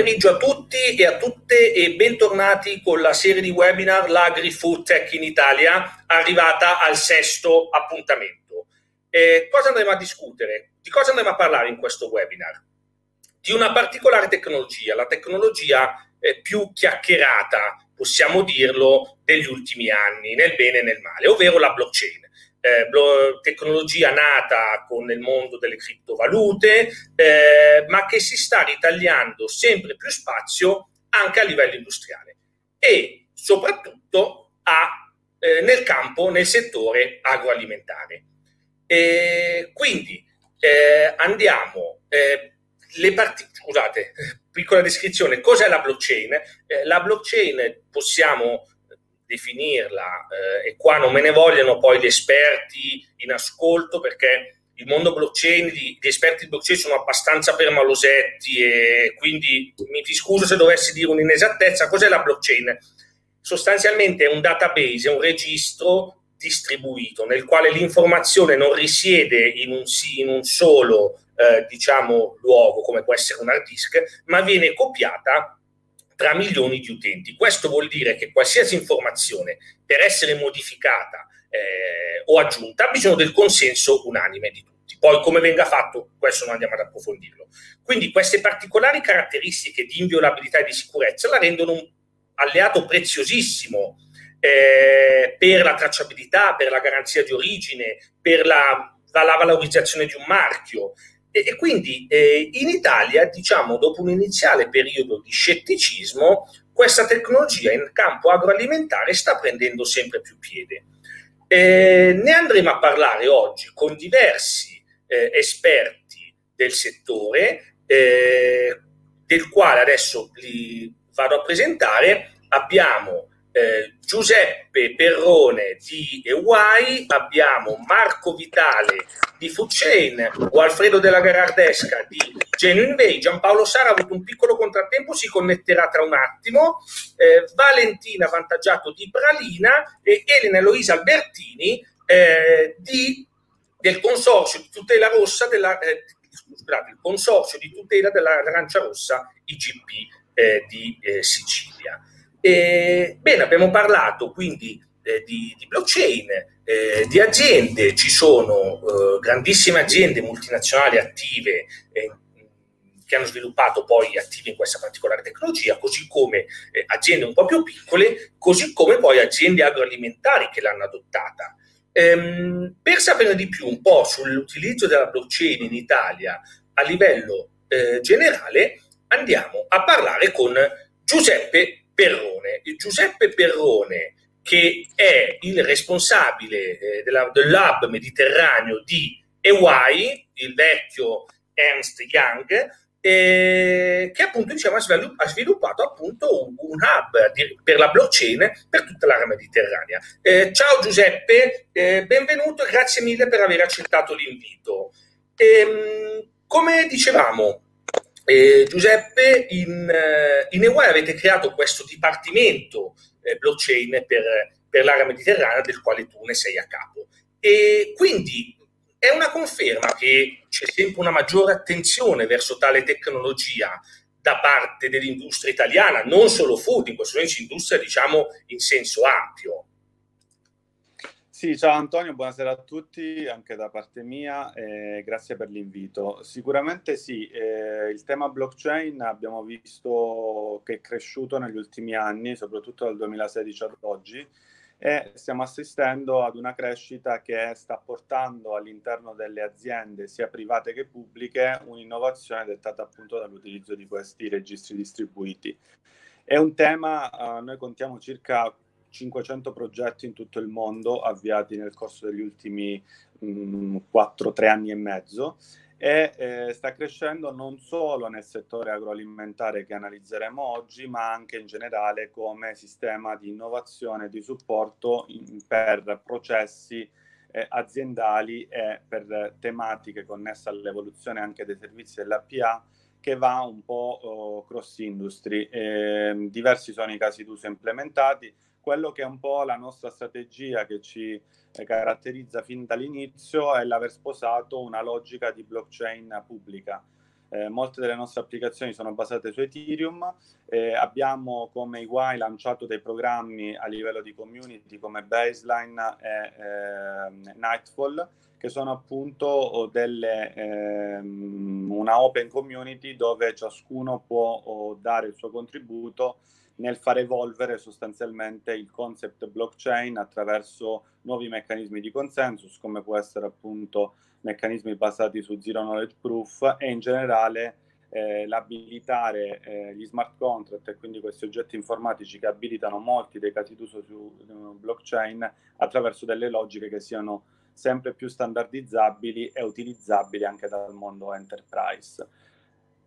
pomeriggio a tutti e a tutte e bentornati con la serie di webinar L'Agri-Food Tech in Italia, arrivata al sesto appuntamento. Eh, cosa andremo a discutere? Di cosa andremo a parlare in questo webinar? Di una particolare tecnologia, la tecnologia eh, più chiacchierata, possiamo dirlo, degli ultimi anni, nel bene e nel male, ovvero la blockchain eh, tecnologia nata con il mondo delle criptovalute, eh, ma che si sta ritagliando sempre più spazio anche a livello industriale e soprattutto a, eh, nel campo, nel settore agroalimentare. quindi eh, andiamo, eh, le parti- scusate, piccola descrizione, cos'è la blockchain? Eh, la blockchain possiamo definirla eh, e qua non me ne vogliono poi gli esperti in ascolto perché il mondo blockchain, gli, esperti di blockchain sono abbastanza permalosetti e quindi mi scuso se dovessi dire un'inesattezza. Cos'è la blockchain? Sostanzialmente è un database, è un registro distribuito nel quale l'informazione non risiede in un, in un solo eh, diciamo, luogo come può essere un hard disk, ma viene copiata tra milioni di utenti. Questo vuol dire che qualsiasi informazione per essere modificata eh, o aggiunta ha bisogno del consenso unanime di tutti. Poi come venga fatto, questo non andiamo ad approfondirlo. Quindi queste particolari caratteristiche di inviolabilità e di sicurezza la rendono un alleato preziosissimo eh, per la tracciabilità, per la garanzia di origine, per la, la valorizzazione di un marchio. E, e quindi eh, in Italia, diciamo, dopo un iniziale periodo di scetticismo, questa tecnologia in campo agroalimentare sta prendendo sempre più piede. Eh, ne andremo a parlare oggi con diversi eh, esperti del settore, eh, del quale adesso li vado a presentare. Abbiamo eh, Giuseppe Perrone di EY, abbiamo Marco Vitale di o Alfredo della Garardesca di Genuine Bay. Giampaolo Sara ha avuto un piccolo contrattempo, si connetterà tra un attimo. Eh, Valentina Vantaggiato di Pralina e Elena Eloisa Albertini eh, di, del consorzio di tutela rossa della, eh, scusate, il consorzio di tutela dell'arancia rossa IGP eh, di eh, Sicilia. E, bene, abbiamo parlato quindi eh, di, di, blockchain, eh, di aziende, ci sono eh, grandissime aziende multinazionali attive eh, che hanno sviluppato poi attive in questa particolare tecnologia, così come eh, aziende un po' più piccole, così come poi aziende agroalimentari che l'hanno adottata. Ehm, per sapere di più un po' sull'utilizzo della blockchain in Italia a livello eh, generale, andiamo a parlare con Giuseppe Perrone. Giuseppe Perrone, che è il responsabile eh, della, del lab mediterraneo di EY, il vecchio Ernst Young, eh, che appunto diciamo, ha, sviluppato, ha sviluppato appunto un, un hub di, per la blockchain per tutta l'area mediterranea. Eh, ciao Giuseppe, eh, benvenuto e grazie mille per aver accettato l'invito. Ehm, come dicevamo, eh, Giuseppe, in, eh, in EY avete creato questo dipartimento eh, blockchain per, per l'area mediterranea del quale tu ne sei a capo. E quindi è una conferma che c'è sempre una maggiore attenzione verso tale tecnologia da parte dell'industria italiana, non solo food, in questo senso industria diciamo in senso ampio. Sì, ciao Antonio, buonasera a tutti, anche da parte mia, eh, grazie per l'invito. Sicuramente sì, eh, il tema blockchain abbiamo visto che è cresciuto negli ultimi anni, soprattutto dal 2016 ad oggi, e stiamo assistendo ad una crescita che sta portando all'interno delle aziende, sia private che pubbliche, un'innovazione dettata appunto dall'utilizzo di questi registri distribuiti. È un tema, eh, noi contiamo circa 500 progetti in tutto il mondo avviati nel corso degli ultimi 4-3 anni e mezzo e eh, sta crescendo non solo nel settore agroalimentare che analizzeremo oggi, ma anche in generale come sistema di innovazione e di supporto in, per processi eh, aziendali e per tematiche connesse all'evoluzione anche dei servizi dell'APA che va un po' oh, cross industry. Eh, diversi sono i casi d'uso implementati quello che è un po' la nostra strategia che ci eh, caratterizza fin dall'inizio è l'aver sposato una logica di blockchain pubblica. Eh, molte delle nostre applicazioni sono basate su Ethereum. Eh, abbiamo come EY lanciato dei programmi a livello di community come Baseline e eh, Nightfall, che sono appunto delle, ehm, una open community dove ciascuno può dare il suo contributo nel far evolvere sostanzialmente il concept blockchain attraverso nuovi meccanismi di consensus, come può essere appunto meccanismi basati su zero knowledge proof e in generale eh, l'abilitare eh, gli smart contract e quindi questi oggetti informatici che abilitano molti dei casi d'uso su uh, blockchain attraverso delle logiche che siano sempre più standardizzabili e utilizzabili anche dal mondo enterprise.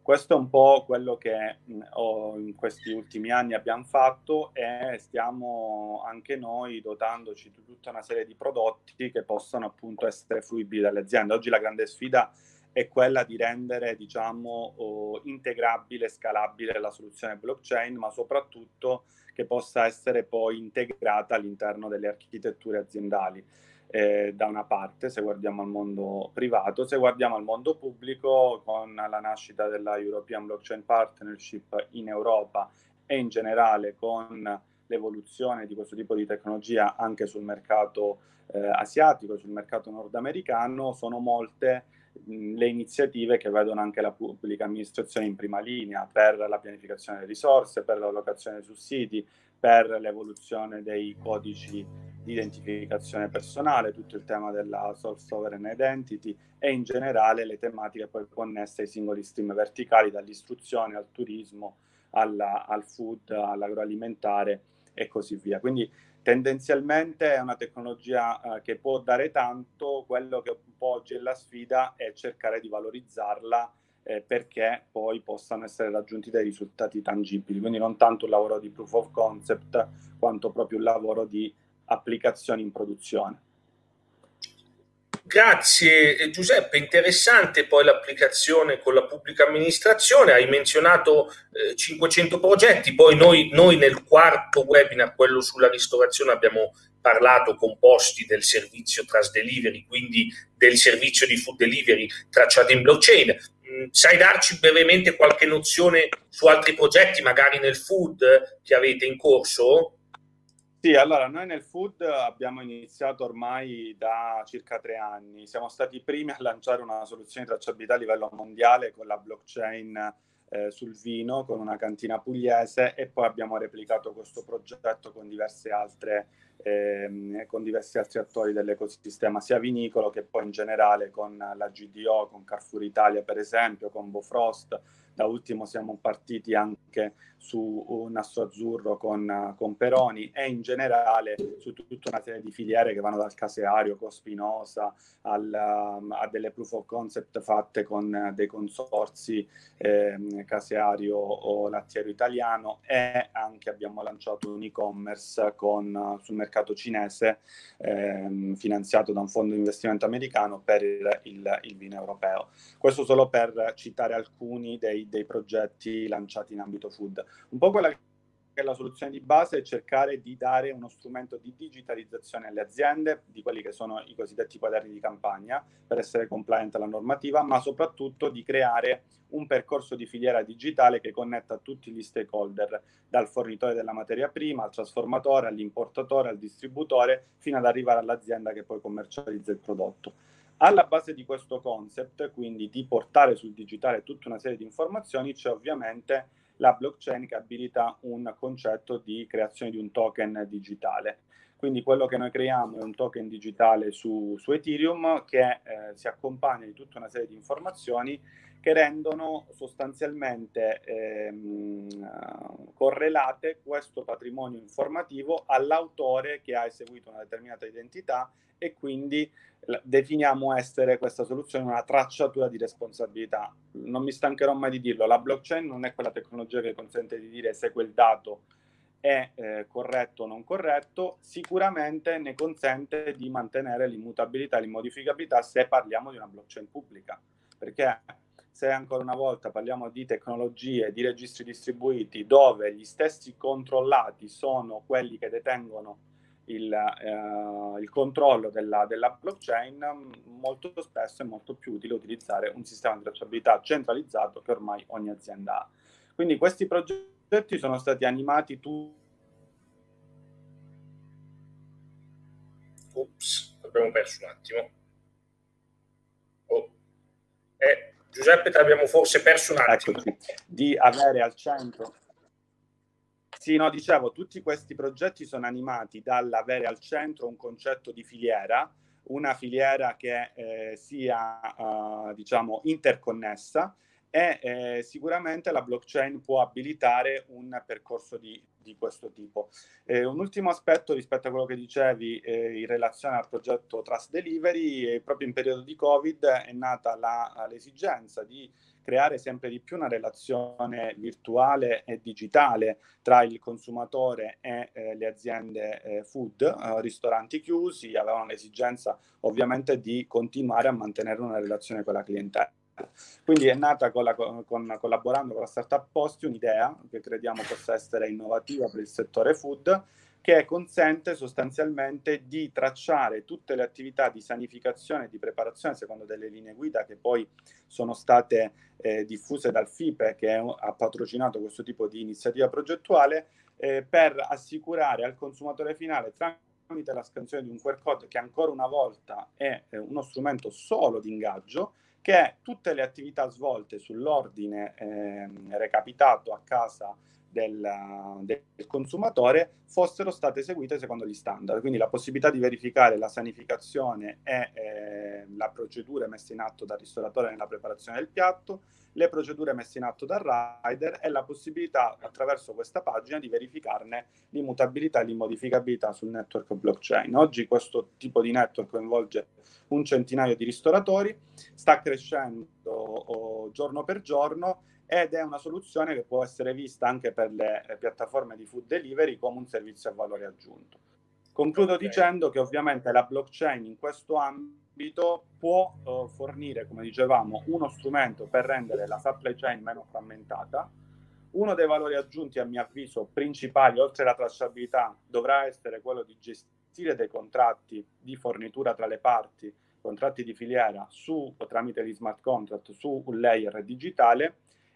Questo è un po' quello che oh, in questi ultimi anni abbiamo fatto e stiamo anche noi dotandoci di tutta una serie di prodotti che possano appunto essere fruibili dalle aziende. Oggi la grande sfida è quella di rendere, diciamo, oh, integrabile e scalabile la soluzione blockchain, ma soprattutto che possa essere poi integrata all'interno delle architetture aziendali eh, da una parte, se guardiamo al mondo privato, se guardiamo al mondo pubblico, con la nascita della European Blockchain Partnership in Europa e in generale con l'evoluzione di questo tipo di tecnologia anche sul mercato eh, asiatico, sul mercato nordamericano, sono molte le iniziative che vedono anche la pubblica amministrazione in prima linea per la pianificazione delle risorse, per l'allocazione dei sussidi, per l'evoluzione dei codici di identificazione personale, tutto il tema della sovereign identity e in generale le tematiche poi connesse ai singoli stream verticali, dall'istruzione al turismo, alla, al food, all'agroalimentare e così via. Quindi tendenzialmente è una tecnologia eh, che può dare tanto, quello che un po' oggi è la sfida è cercare di valorizzarla eh, perché poi possano essere raggiunti dei risultati tangibili, quindi non tanto un lavoro di proof of concept quanto proprio un lavoro di applicazioni in produzione. Grazie Giuseppe, interessante poi l'applicazione con la pubblica amministrazione, hai menzionato eh, 500 progetti, poi noi, noi, nel quarto webinar, quello sulla ristorazione, abbiamo parlato composti del servizio Trust Delivery, quindi del servizio di food delivery tracciato in blockchain. Mm, sai darci brevemente qualche nozione su altri progetti, magari nel food che avete in corso? Sì, allora noi nel food abbiamo iniziato ormai da circa tre anni. Siamo stati i primi a lanciare una soluzione di tracciabilità a livello mondiale con la blockchain eh, sul vino, con una cantina pugliese e poi abbiamo replicato questo progetto con diverse altre ehm, con diversi altri attori dell'ecosistema, sia vinicolo che poi in generale con la GDO, con Carrefour Italia per esempio, con Bofrost, da ultimo siamo partiti anche su Nastro Azzurro con, con Peroni e in generale su tutta una serie di filiere che vanno dal caseario, Cospinosa, al, a delle proof of concept fatte con dei consorsi eh, caseario o lattiero italiano e anche abbiamo lanciato un e-commerce con, sul mercato cinese eh, finanziato da un fondo di investimento americano per il, il, il vino europeo. Questo solo per citare alcuni dei dei, progetti lanciati in ambito food. Un po' quella che è la soluzione di base è cercare di dare uno strumento di digitalizzazione alle aziende, di quelli che sono i cosiddetti quaderni di campagna, per essere compliant alla normativa, ma soprattutto di creare un percorso di filiera digitale che connetta tutti gli stakeholder, dal fornitore della materia prima al trasformatore, all'importatore, al distributore, fino ad arrivare all'azienda che poi commercializza il prodotto. Alla base di questo concept, quindi di portare sul digitale tutta una serie di informazioni, c'è ovviamente la blockchain che abilita un concetto di creazione di un token digitale. Quindi quello che noi creiamo è un token digitale su, su Ethereum che eh, si accompagna di tutta una serie di informazioni che rendono sostanzialmente ehm, correlate questo patrimonio informativo all'autore che ha eseguito una determinata identità e quindi definiamo essere questa soluzione una tracciatura di responsabilità. Non mi stancherò mai di dirlo, la blockchain non è quella tecnologia che consente di dire se quel dato è eh, corretto o non corretto, sicuramente ne consente di mantenere l'immutabilità e l'immodificabilità se parliamo di una blockchain pubblica, perché se ancora una volta parliamo di tecnologie, di registri distribuiti dove gli stessi controllati sono quelli che detengono il, eh, il controllo della, della, blockchain, molto spesso è molto più utile utilizzare un sistema di tracciabilità centralizzato che ormai ogni azienda ha. Quindi questi progetti sono stati animati tutti. Ops, abbiamo perso un attimo. Oh. Eh, Giuseppe, ti abbiamo forse perso un attimo. Eccoci. Di avere al centro sì, no, dicevo, tutti questi progetti sono animati dall'avere al centro un concetto di filiera, una filiera che eh, sia, uh, diciamo, interconnessa e eh, sicuramente la blockchain può abilitare un percorso di, di questo tipo. Eh, un ultimo aspetto rispetto a quello che dicevi eh, in relazione al progetto Trust Delivery, proprio in periodo di Covid è nata la, l'esigenza di creare sempre di più una relazione virtuale e digitale tra il consumatore e eh, le aziende eh, food, eh, ristoranti chiusi, avevano l'esigenza ovviamente di continuare a mantenere una relazione con la clientela. Quindi è nata con la, con, collaborando con la startup Posti un'idea che crediamo possa essere innovativa per il settore food che consente sostanzialmente di tracciare tutte le attività di sanificazione e di preparazione secondo delle linee guida che poi sono state eh, diffuse dal FIPE che ha patrocinato questo tipo di iniziativa progettuale eh, per assicurare al consumatore finale tramite la scansione di un QR code che ancora una volta è eh, uno strumento solo di ingaggio che tutte le attività svolte sull'ordine ehm, recapitato a casa del, del, consumatore fossero state eseguite secondo gli standard. Quindi la possibilità di verificare la sanificazione e eh, la procedura messa in atto dal ristoratore nella preparazione del piatto, le procedure messe in atto dal rider e la possibilità attraverso questa pagina di verificarne l'immutabilità e l'immodificabilità sul network blockchain. Oggi questo tipo di network coinvolge un centinaio di ristoratori, sta crescendo oh, giorno per giorno ed è una soluzione che può essere vista anche per le eh, piattaforme di food delivery come un servizio a valore aggiunto. Concludo okay. dicendo che ovviamente la blockchain in questo ambito può uh, fornire, come dicevamo, uno strumento per rendere la supply chain meno frammentata. Uno dei valori aggiunti, a mio avviso, principali, oltre alla tracciabilità, dovrà essere quello di gestire dei contratti di fornitura tra le parti, contratti di filiera, su, tramite gli smart contract su un layer digitale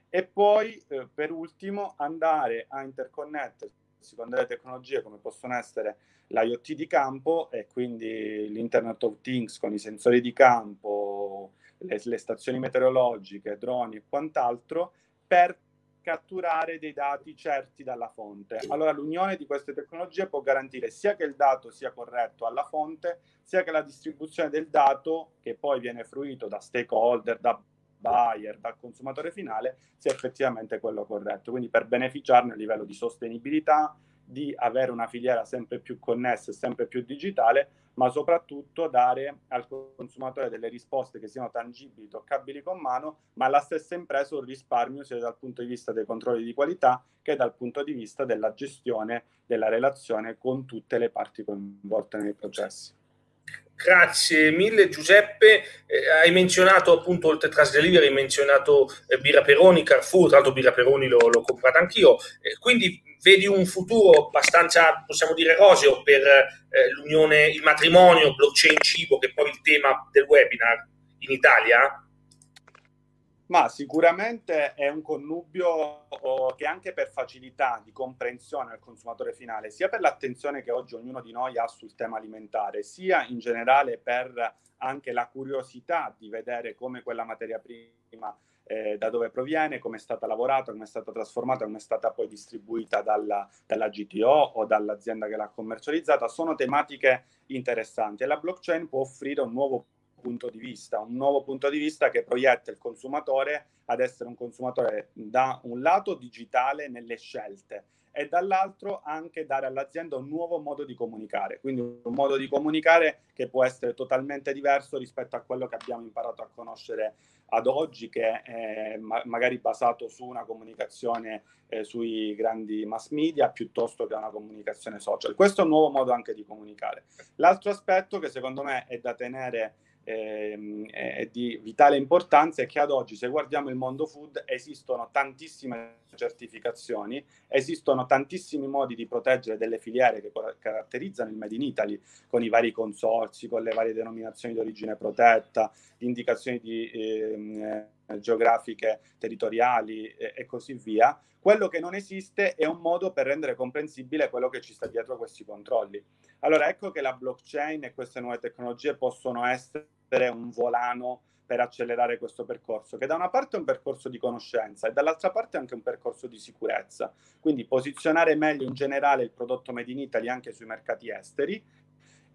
e poi eh, per ultimo andare a interconnettersi con delle tecnologie come possono essere l'IoT di campo e quindi l'Internet of Things con i sensori di campo, le, le stazioni meteorologiche, droni e quant'altro per catturare dei dati certi dalla fonte. Allora l'unione di queste tecnologie può garantire sia che il dato sia corretto alla fonte, sia che la distribuzione del dato, che poi viene fruito da stakeholder, da buyer, dal consumatore finale, sia effettivamente quello corretto. Quindi per beneficiarne a livello di sostenibilità, di avere una filiera sempre più connessa e sempre più digitale, ma soprattutto dare al consumatore delle risposte che siano tangibili, toccabili con mano, ma alla stessa impresa un risparmio sia dal punto di vista dei controlli di qualità che dal punto di vista della gestione della relazione con tutte le parti coinvolte nei processi. Grazie mille Giuseppe, eh, hai menzionato appunto oltre Trust Delivery, hai menzionato eh, Birra Peroni, Carrefour, tra l'altro Birra Peroni l'ho, l'ho comprata anch'io, eh, quindi vedi un futuro abbastanza, possiamo dire, roseo per eh, l'unione, il matrimonio, blockchain cibo, che è poi il tema del webinar in Italia? Ma sicuramente è un connubio che anche per facilità di comprensione al consumatore finale, sia per l'attenzione che oggi ognuno di noi ha sul tema alimentare, sia in generale per anche la curiosità di vedere come quella materia prima eh, da dove proviene, come è stata lavorata, come è stata trasformata, come è stata poi distribuita dalla, dalla GTO o dall'azienda che l'ha commercializzata, sono tematiche interessanti e la blockchain può offrire un nuovo punto di vista, un nuovo punto di vista che proietta il consumatore ad essere un consumatore da un lato digitale nelle scelte e dall'altro anche dare all'azienda un nuovo modo di comunicare, quindi un modo di comunicare che può essere totalmente diverso rispetto a quello che abbiamo imparato a conoscere ad oggi, che è ma- magari basato su una comunicazione eh, sui grandi mass media piuttosto che una comunicazione social. Questo è un nuovo modo anche di comunicare. L'altro aspetto che secondo me è da tenere ehm, è di vitale importanza è che ad oggi, se guardiamo il mondo food, esistono tantissime certificazioni, esistono tantissimi modi di proteggere delle filiere che caratterizzano il Made in Italy, con i vari consorzi, con le varie denominazioni di origine protetta, indicazioni di, eh, geografiche territoriali e, e così via. Quello che non esiste è un modo per rendere comprensibile quello che ci sta dietro a questi controlli. Allora ecco che la blockchain e queste nuove tecnologie possono essere un volano per accelerare questo percorso, che da una parte è un percorso di conoscenza e dall'altra parte anche un percorso di sicurezza. Quindi posizionare meglio in generale il prodotto Made in Italy anche sui mercati esteri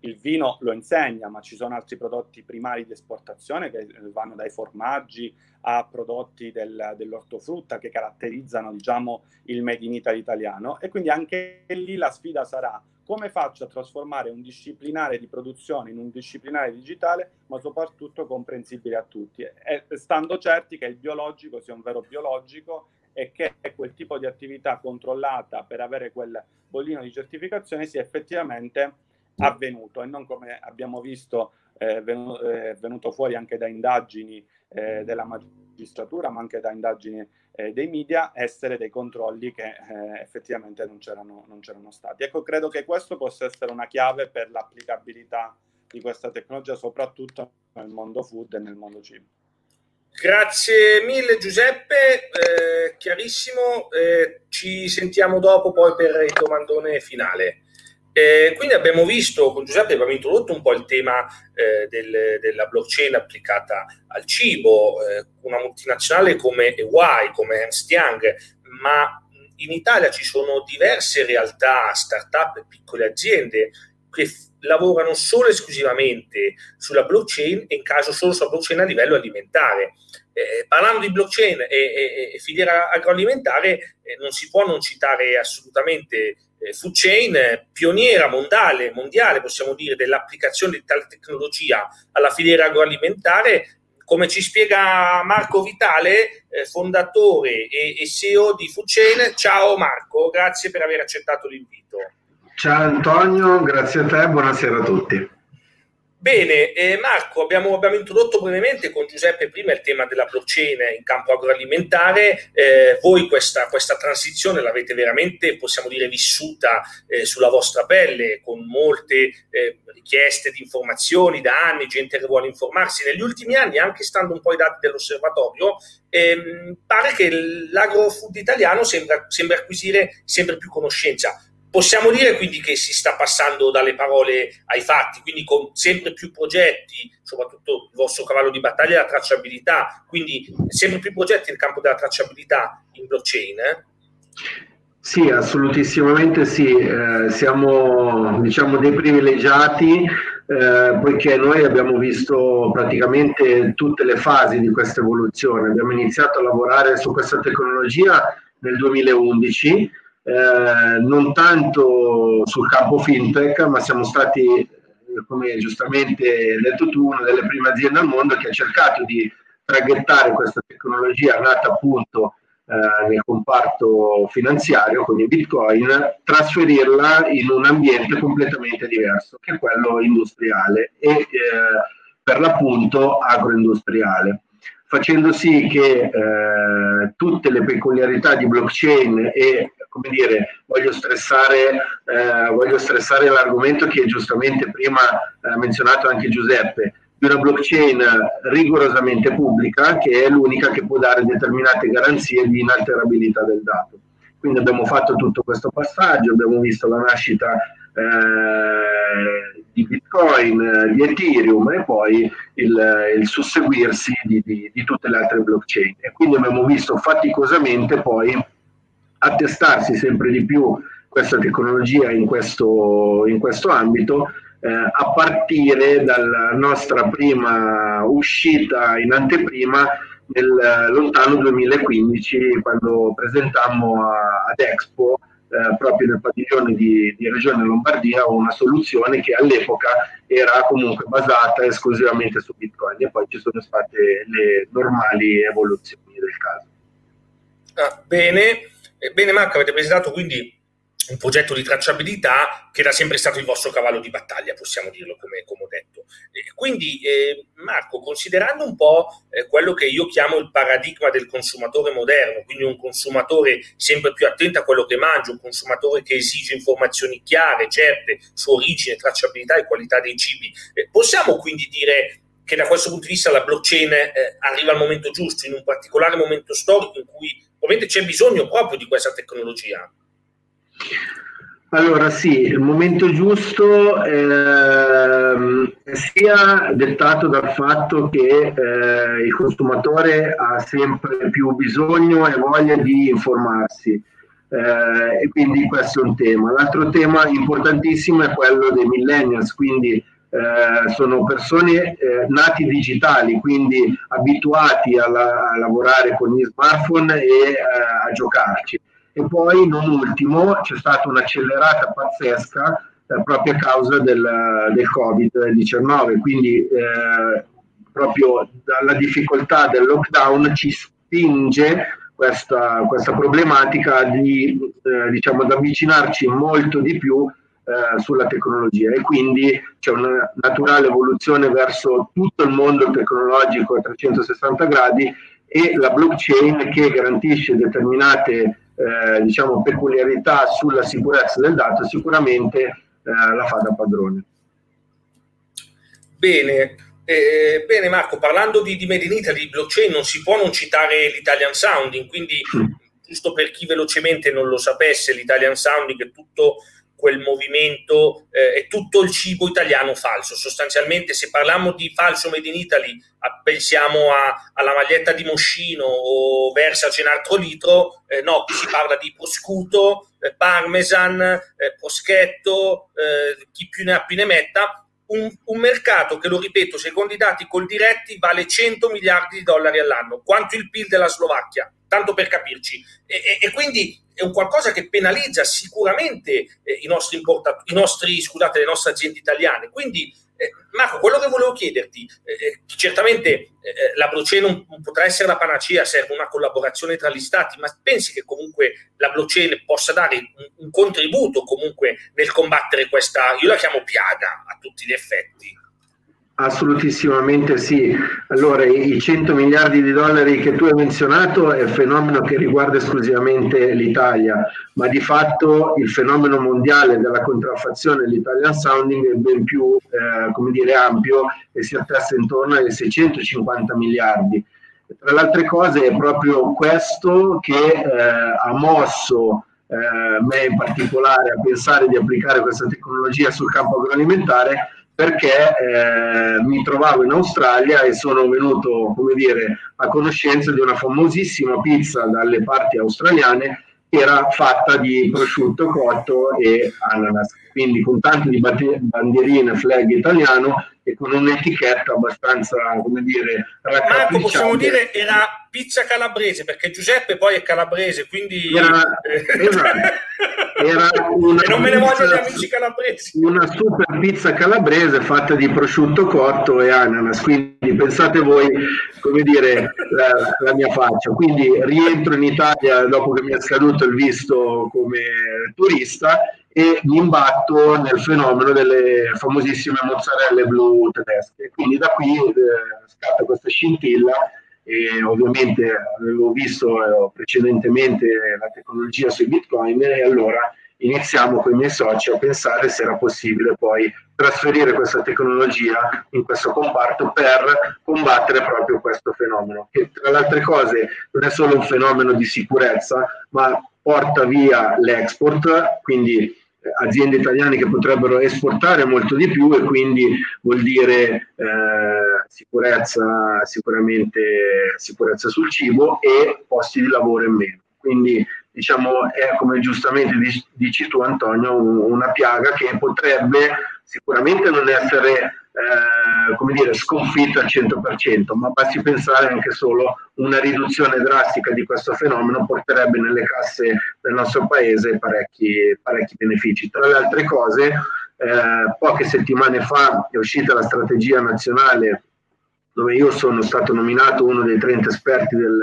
il vino lo insegna, ma ci sono altri prodotti primari di esportazione che vanno dai formaggi a prodotti del, dell'ortofrutta che caratterizzano diciamo, il Made in Italy italiano. E quindi anche lì la sfida sarà come faccio a trasformare un disciplinare di produzione in un disciplinare digitale, ma soprattutto comprensibile a tutti, e stando certi che il biologico sia un vero biologico e che quel tipo di attività controllata per avere quel bollino di certificazione sia effettivamente avvenuto e non come abbiamo visto eh, è venuto fuori anche da indagini eh, della magistratura, ma anche da indagini eh, dei media, essere dei controlli che eh, effettivamente non c'erano, non c'erano stati. Ecco, credo che questo possa essere una chiave per l'applicabilità di questa tecnologia, soprattutto nel mondo food e nel mondo cibo. Grazie mille Giuseppe, eh, chiarissimo, eh, ci sentiamo dopo poi per il domandone finale. Eh, quindi abbiamo visto, con Giuseppe abbiamo introdotto un po' il tema eh, del, della blockchain applicata al cibo, eh, una multinazionale come EY, come Ernst Young, ma in Italia ci sono diverse realtà, start-up e piccole aziende che f- lavorano solo e esclusivamente sulla blockchain e in caso solo sulla blockchain a livello alimentare. Eh, parlando di blockchain e, e, e filiera agroalimentare, eh, non si può non citare assolutamente eh, food chain pioniera mondiale, mondiale, possiamo dire, dell'applicazione di tale tecnologia alla filiera agroalimentare, come ci spiega Marco Vitale, eh, fondatore e, e, CEO di Food Chain. Ciao Marco, grazie per aver accettato l'invito. Ciao Antonio, grazie a te, buonasera a tutti. Bene, eh, Marco, abbiamo, abbiamo, introdotto brevemente con Giuseppe prima il tema della blockchain in campo agroalimentare. Eh, voi questa, questa, transizione l'avete veramente, possiamo dire, vissuta eh, sulla vostra pelle, con molte eh, richieste di informazioni da anni, gente che vuole informarsi. Negli ultimi anni, anche stando un po' ai dati dell'osservatorio, ehm, pare che l'agrofood italiano sembra, sembra acquisire sempre più conoscenza Possiamo dire quindi che si sta passando dalle parole ai fatti, quindi con sempre più progetti, soprattutto il vostro cavallo di battaglia è la tracciabilità, quindi sempre più progetti nel campo della tracciabilità in blockchain. Eh? Sì, assolutissimamente sì, eh, siamo diciamo dei privilegiati eh, poiché noi abbiamo visto praticamente tutte le fasi di questa evoluzione, abbiamo iniziato a lavorare su questa tecnologia nel 2011 eh, non tanto sul campo fintech, ma siamo stati, eh, come giustamente hai detto tu, una delle prime aziende al mondo che ha cercato di traghettare questa tecnologia nata appunto eh, nel comparto finanziario con i bitcoin, trasferirla in un ambiente completamente diverso, che è quello industriale e eh, per l'appunto agroindustriale. Facendo sì che eh, tutte le peculiarità di blockchain e come dire, voglio stressare, eh, voglio stressare l'argomento che giustamente prima ha menzionato anche Giuseppe, di una blockchain rigorosamente pubblica che è l'unica che può dare determinate garanzie di inalterabilità del dato. Quindi abbiamo fatto tutto questo passaggio, abbiamo visto la nascita eh, di Bitcoin, di Ethereum e poi il, il susseguirsi di, di, di, tutte le altre blockchain. E quindi abbiamo visto faticosamente poi attestarsi sempre di più questa tecnologia in questo, in questo ambito, eh, a partire dalla nostra prima uscita in anteprima nel lontano 2015, quando presentammo a, ad Expo, eh, proprio nel padiglione di, di, Regione Lombardia, una soluzione che all'epoca era comunque basata esclusivamente su Bitcoin e poi ci sono state le normali evoluzioni del caso. Ah, bene, Bene Marco, avete presentato quindi un progetto di tracciabilità che era sempre stato il vostro cavallo di battaglia, possiamo dirlo come, come ho detto. quindi eh, Marco, considerando un po' eh, quello che io chiamo il paradigma del consumatore moderno, quindi un consumatore sempre più attento a quello che mangia, un consumatore che esige informazioni chiare, certe su origine, tracciabilità e qualità dei cibi, eh, possiamo quindi dire che da questo punto di vista la blockchain eh, arriva al momento giusto, in un particolare momento storico in cui ovviamente c'è bisogno proprio di questa tecnologia? Allora sì, il momento giusto eh, sia dettato dal fatto che eh, il consumatore ha sempre più bisogno e voglia di informarsi eh, e quindi questo è un tema. L'altro tema importantissimo è quello dei millennials, quindi eh, sono persone eh, nati digitali, quindi abituati a, a, lavorare con gli smartphone e eh, a giocarci. E poi non ultimo c'è stata un'accelerata pazzesca proprio a causa del, del Covid-19, quindi eh, proprio dalla difficoltà del lockdown ci spinge questa, questa problematica di eh, diciamo, ad avvicinarci molto di più eh, sulla tecnologia e quindi c'è una naturale evoluzione verso tutto il mondo tecnologico a 360 gradi e la blockchain che garantisce determinate eh, diciamo, peculiarità sulla sicurezza del dato, sicuramente eh, la fa da padrone. Bene, eh, bene Marco, parlando di, di Made in Italy, di blockchain, non si può non citare l'Italian Sounding, quindi giusto per chi velocemente non lo sapesse, l'Italian Sounding è tutto quel movimento eh, è tutto il cibo italiano falso. Sostanzialmente, se parliamo di falso made in Italy, pensiamo a, alla maglietta di Moschino o Versace in altro litro. Eh, no, qui si parla di prosciutto, eh, parmesan, eh, proschetto, eh, chi più ne ha più ne metta. Un, un, mercato che, lo ripeto, secondo i dati col diretti vale 100 miliardi di dollari all'anno, quanto il PIL della Slovacchia, tanto per capirci. E, e, e quindi è un qualcosa che penalizza sicuramente eh, i nostri importatori, i nostri, scusate, le nostre aziende italiane. Quindi, Marco, quello che volevo chiederti, eh, eh certamente eh, eh, la blockchain non, potrà essere la panacea, serve una collaborazione tra gli stati, ma pensi che comunque la blockchain possa dare un, un contributo comunque nel combattere questa, io la chiamo piaga a tutti gli effetti? Assolutissimamente sì. Allora, i 100 miliardi di dollari che tu hai menzionato è un fenomeno che riguarda esclusivamente l'Italia, ma di fatto il fenomeno mondiale della contraffazione dell'Italian Sounding è ben più, eh, dire, ampio e si attesta intorno ai 650 miliardi. Tra le altre cose è proprio questo che eh, ha mosso eh, me in particolare a pensare di applicare questa tecnologia sul campo agroalimentare perché eh, mi trovavo in Australia e sono venuto, come dire, a conoscenza di una famosissima pizza dalle parti australiane che era fatta di prosciutto cotto e ananas, quindi con tanto di bandierine flag italiano e con un'etichetta abbastanza, come dire, Marco, possiamo dire era pizza calabrese, perché Giuseppe poi è calabrese, quindi... Era, esatto. era una e non me ne vogliono gli amici calabresi. Una super pizza calabrese fatta di prosciutto cotto e ananas, quindi pensate voi, come dire, la, la mia faccia. Quindi rientro in Italia dopo che mi è scaduto il visto come turista e mi imbatto nel fenomeno delle famosissime mozzarelle blu tedesche. Quindi da qui eh, scatta questa scintilla e ovviamente avevo visto eh, precedentemente la tecnologia sui bitcoin e allora iniziamo con i miei soci a pensare se era possibile poi trasferire questa tecnologia in questo comparto per combattere proprio questo fenomeno, che tra le altre cose non è solo un fenomeno di sicurezza, ma porta via l'export, quindi aziende italiane che potrebbero esportare molto di più e quindi vuol dire eh, sicurezza, sicuramente sicurezza sul cibo e posti di lavoro in meno. Quindi diciamo è come giustamente dici tu Antonio una piaga che potrebbe sicuramente non essere eh, come dire, sconfitto al 100%, ma basti pensare anche solo una riduzione drastica di questo fenomeno porterebbe nelle casse del nostro paese parecchi, parecchi benefici. Tra le altre cose, eh, poche settimane fa è uscita la strategia nazionale dove io sono stato nominato uno dei 30 esperti del,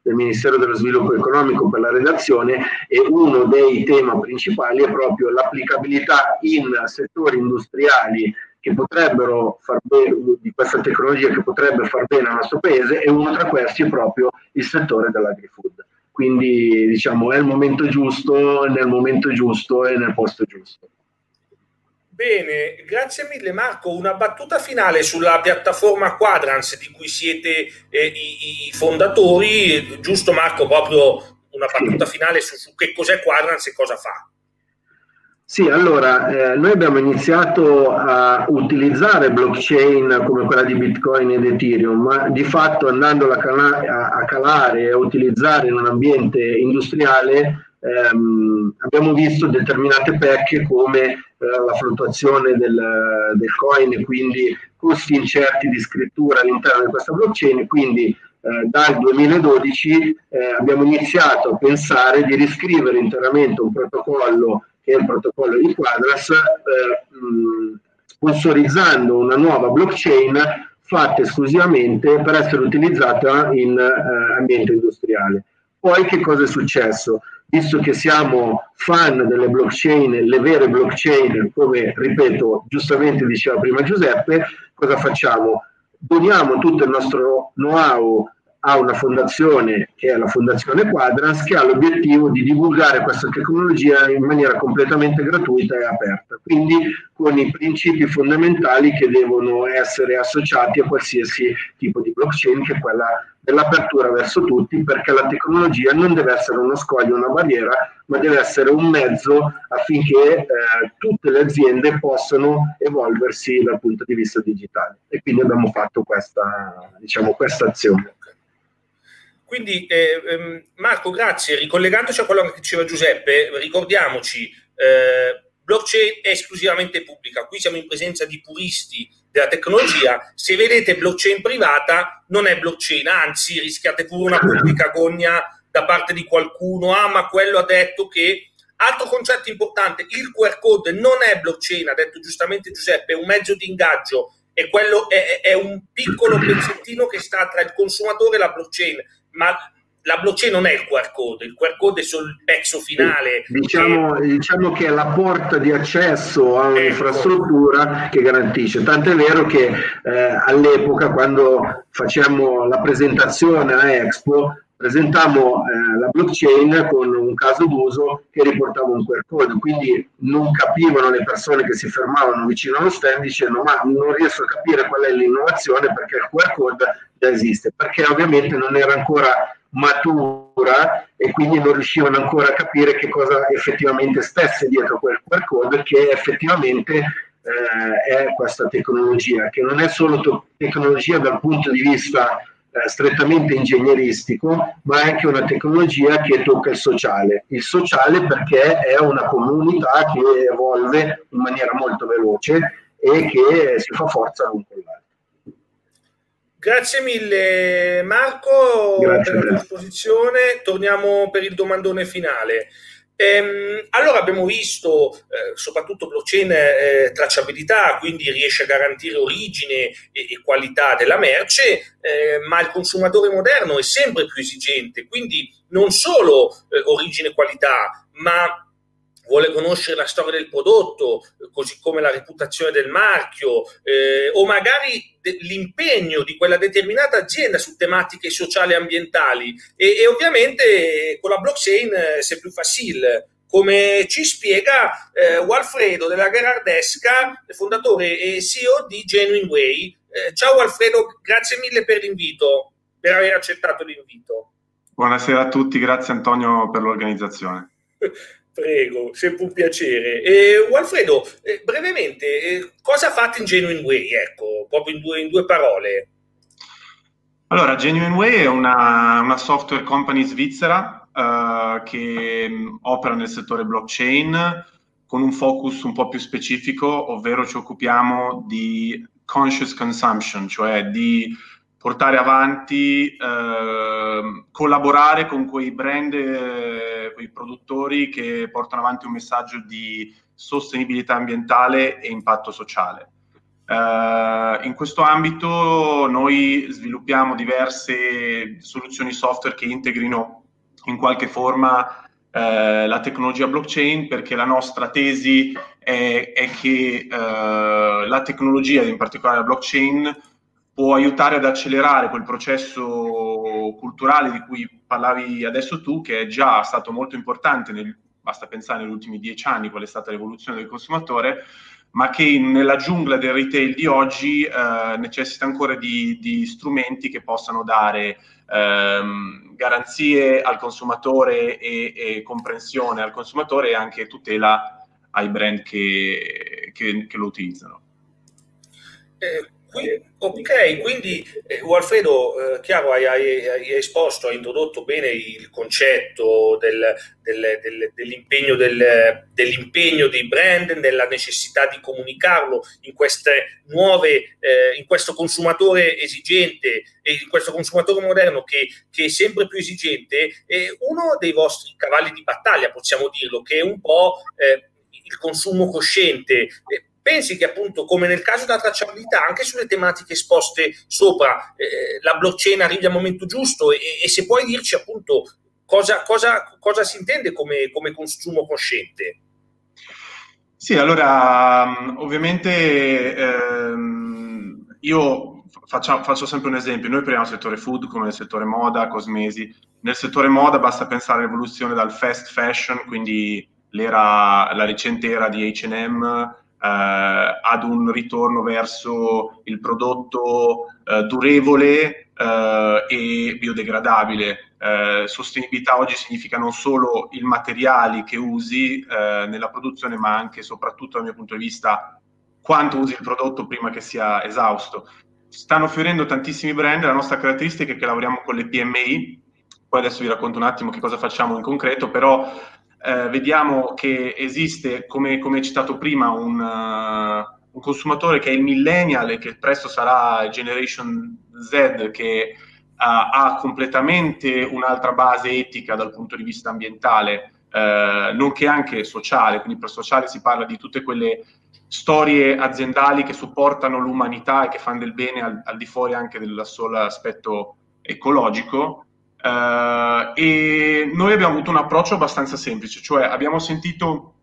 del Ministero dello Sviluppo Economico per la redazione e uno dei temi principali è proprio l'applicabilità in settori industriali che potrebbero far bene, di questa tecnologia che potrebbe far bene al nostro paese e uno tra questi è proprio il settore dell'agri-food. Quindi diciamo è il momento giusto, nel momento giusto e nel posto giusto. Bene, grazie mille Marco. Una battuta finale sulla piattaforma Quadrans di cui siete eh, i, i, fondatori, giusto Marco? Proprio una battuta finale su, su che cos'è Quadrans e cosa fa. Sì, allora, eh, noi abbiamo iniziato a utilizzare blockchain come quella di Bitcoin ed Ethereum, ma di fatto andando a, cala- a calare e a utilizzare in un ambiente industriale ehm, abbiamo visto determinate pecche come eh, la fluttuazione del, del, coin e quindi costi incerti di scrittura all'interno di questa blockchain, quindi eh, dal 2012 eh, abbiamo iniziato a pensare di riscrivere interamente un protocollo che è il protocollo di Quadras, eh, mh, sponsorizzando una nuova blockchain fatta esclusivamente per essere utilizzata in eh, ambiente industriale. Poi che cosa è successo? Visto che siamo fan delle blockchain, le vere blockchain, come ripeto, giustamente diceva prima Giuseppe, cosa facciamo? Doniamo tutto il nostro know-how a una fondazione che è la Fondazione Quadrans che ha l'obiettivo di divulgare questa tecnologia in maniera completamente gratuita e aperta, quindi con i principi fondamentali che devono essere associati a qualsiasi tipo di blockchain, che è quella dell'apertura verso tutti, perché la tecnologia non deve essere uno scoglio, una barriera, ma deve essere un mezzo affinché eh, tutte le aziende possano evolversi dal punto di vista digitale. E quindi abbiamo fatto questa, diciamo, questa azione. Quindi eh, ehm, Marco, grazie. Ricollegandoci a quello che diceva Giuseppe, ricordiamoci, eh, blockchain è esclusivamente pubblica, qui siamo in presenza di puristi della tecnologia, se vedete blockchain privata non è blockchain, anzi rischiate pure una pubblica gogna da parte di qualcuno, ah ma quello ha detto che... Altro concetto importante, il QR code non è blockchain, ha detto giustamente Giuseppe, è un mezzo di ingaggio, è, quello, è, è un piccolo pezzettino che sta tra il consumatore e la blockchain ma la blockchain non è il QR code, il QR code è solo il pezzo finale. Diciamo che, diciamo che è la porta di accesso a un'infrastruttura ecco. che garantisce. Tant'è vero che eh, all'epoca, quando facciamo la presentazione a Expo, presentammo eh, la blockchain con un caso d'uso che riportava un QR code, quindi non capivano le persone che si fermavano vicino allo stand dicendo ma non riesco a capire qual è l'innovazione perché il QR code già esiste, perché ovviamente non era ancora matura e quindi non riuscivano ancora a capire che cosa effettivamente stesse dietro quel QR code che effettivamente eh, è questa tecnologia, che non è solo to- tecnologia dal punto di vista strettamente ingegneristico, ma è anche una tecnologia che tocca il sociale. Il sociale perché è una comunità che evolve in maniera molto veloce e che si fa forza l'un con l'altro. Grazie mille Marco Grazie per la tua esposizione. Torniamo per il domandone finale. Ehm, allora abbiamo visto eh, soprattutto blockchain eh, tracciabilità, quindi riesce a garantire origine e, e qualità della merce, eh, ma il consumatore moderno è sempre più esigente, quindi non solo eh, origine e qualità, ma vuole conoscere la storia del prodotto, così come la reputazione del marchio, eh, o magari de- l'impegno di quella determinata azienda su tematiche sociali e ambientali. E, e ovviamente con la blockchain eh, c'est più facile. Come ci spiega eh, Walfredo della Gerardesca, fondatore e CEO di Genuine Way. Eh, ciao Alfredo, grazie mille per l'invito, per aver accettato l'invito. Buonasera a tutti, grazie Antonio per l'organizzazione. Prego, sempre un piacere. E, Alfredo, eh, brevemente, eh, cosa fate in Genuine Way? Ecco, proprio in due, in due parole. Allora, Genuine Way è una, una software company svizzera uh, che um, opera nel settore blockchain con un focus un po' più specifico, ovvero ci occupiamo di conscious consumption, cioè di portare avanti, eh, collaborare con quei brand, eh, quei produttori che portano avanti un messaggio di sostenibilità ambientale e impatto sociale. Uh, in questo ambito noi sviluppiamo diverse soluzioni software che integrino in qualche forma eh, la tecnologia blockchain perché la nostra tesi è, è che eh, la tecnologia, in particolare la blockchain, può aiutare ad accelerare quel processo culturale di cui parlavi adesso tu, che è già stato molto importante, nel, basta pensare negli ultimi dieci anni qual è stata l'evoluzione del consumatore, ma che nella giungla del retail di oggi eh, necessita ancora di, di, strumenti che possano dare ehm, garanzie al consumatore e, e, comprensione al consumatore e anche tutela ai brand che, che, che lo utilizzano. Eh, Ok, quindi eh, Alfredo, eh, chiaro, hai, hai, hai, esposto, hai introdotto bene il concetto del, del, del, dell'impegno, dell'impegno, dei brand, della necessità di comunicarlo in nuove, eh, in questo consumatore esigente e in questo consumatore moderno che, che è sempre più esigente, è uno dei vostri cavalli di battaglia, possiamo dirlo, che è un po' eh, il consumo cosciente. Eh, pensi che appunto come nel caso della tracciabilità anche sulle tematiche esposte sopra eh, la blockchain arrivi al momento giusto e, e se puoi dirci appunto cosa, cosa, cosa si intende come, come, consumo cosciente? Sì allora ovviamente ehm, io faccio, faccio sempre un esempio. Noi prendiamo il settore food come nel settore moda cosmesi. Nel settore moda basta pensare all'evoluzione dal fast fashion quindi l'era la recente era di H&M ad un ritorno verso il prodotto eh, durevole eh, e biodegradabile. Eh, sostenibilità oggi significa non solo i materiali che usi eh, nella produzione, ma anche e soprattutto dal mio punto di vista quanto usi il prodotto prima che sia esausto. Stanno fiorendo tantissimi brand, la nostra caratteristica è che lavoriamo con le PMI, poi adesso vi racconto un attimo che cosa facciamo in concreto, però eh, vediamo che esiste, come, come citato prima, un, uh, un, consumatore che è il millennial e che presto sarà Generation Z, che uh, ha completamente un'altra base etica dal punto di vista ambientale, uh, nonché anche sociale. Quindi per sociale si parla di tutte quelle storie aziendali che supportano l'umanità e che fanno del bene al, al di fuori anche del solo aspetto ecologico. Uh, e noi abbiamo avuto un approccio abbastanza semplice, cioè abbiamo sentito